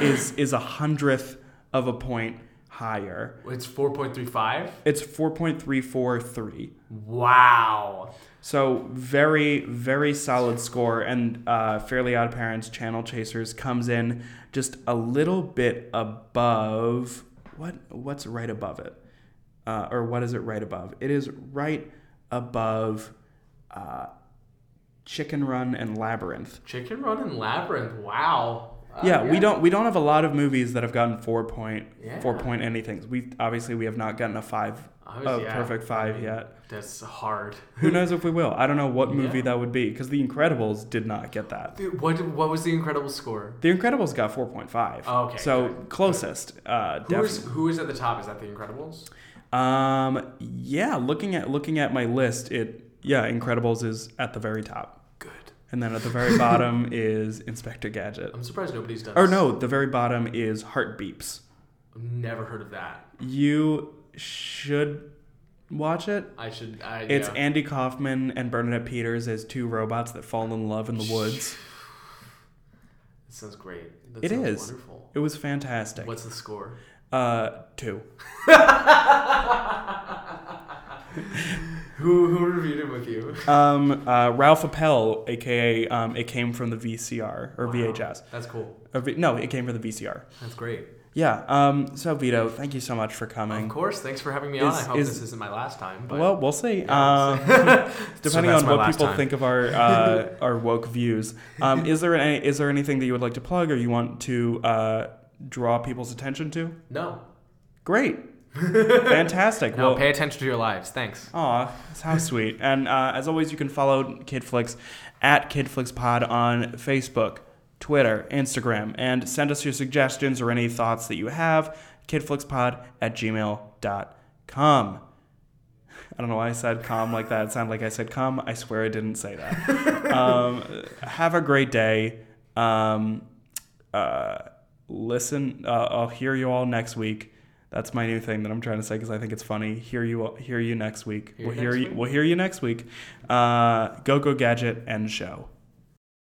is is a hundredth of a point higher. It's 4.35. It's 4.343. Wow. So very, very solid score, and uh, Fairly Odd Parents Channel Chasers comes in just a little bit above what? What's right above it? Uh, or what is it right above? It is right above uh, Chicken Run and Labyrinth. Chicken Run and Labyrinth. Wow. Uh, yeah, we don't we don't have a lot of movies that have gotten four point Yeah. four point anything. We obviously we have not gotten a five was- a yeah, perfect five I mean, yet. That's hard. Who knows if we will? I don't know what movie Yeah. that would be because The Incredibles did not get that. Dude, What what was the incredible score? The Incredibles got 4.5. Oh, okay, So good, closest. Uh, who is, who is at the top? Is that the Incredibles? Um, yeah, looking at looking at my list, it yeah, Incredibles is at the very top. And then at the very bottom is Inspector Gadget. I'm surprised nobody's done. Or this. no, the very bottom is Heart Beeps. I've never heard of that. You should watch it. I should. I, It's yeah. Andy Kaufman and Bernadette Peters as two robots that fall in love in the woods. It sounds great. That It sounds is. wonderful. It was fantastic. What's the score? Uh, two. Who who reviewed it with you? Um, uh, Ralph Appel, aka um, it came from the VCR or Wow. VHS. That's cool. V- no, it came from the VCR. That's great. Yeah. Um. So Vito, thank you so much for coming. Of course. Thanks for having me on. I hope is- this isn't my last time. But Well, we'll see. Yeah, Um, we'll depending that's on what people time. think of our uh, our woke views. Um, is there any is there anything that you would like to plug or you want to uh, draw people's attention to? no, Great. Fantastic. no. well, pay attention to your lives. Thanks. Aw, that's how sweet. And uh, as always, you can follow KidFlix at KidFlixPod on Facebook, Twitter, Instagram, and send us your suggestions or any thoughts that you have. KidFlixPod at gmail.com. I don't know why I said com like that. It sounded like I said com. I swear I didn't say that. um, have a great day. Um, uh, listen, uh, I'll hear you all next week. That's my new thing that I'm trying to say because I think it's funny. Hear you, hear you next week. Hear we'll hear you. week? We'll hear you next week. Uh, go go gadget end show.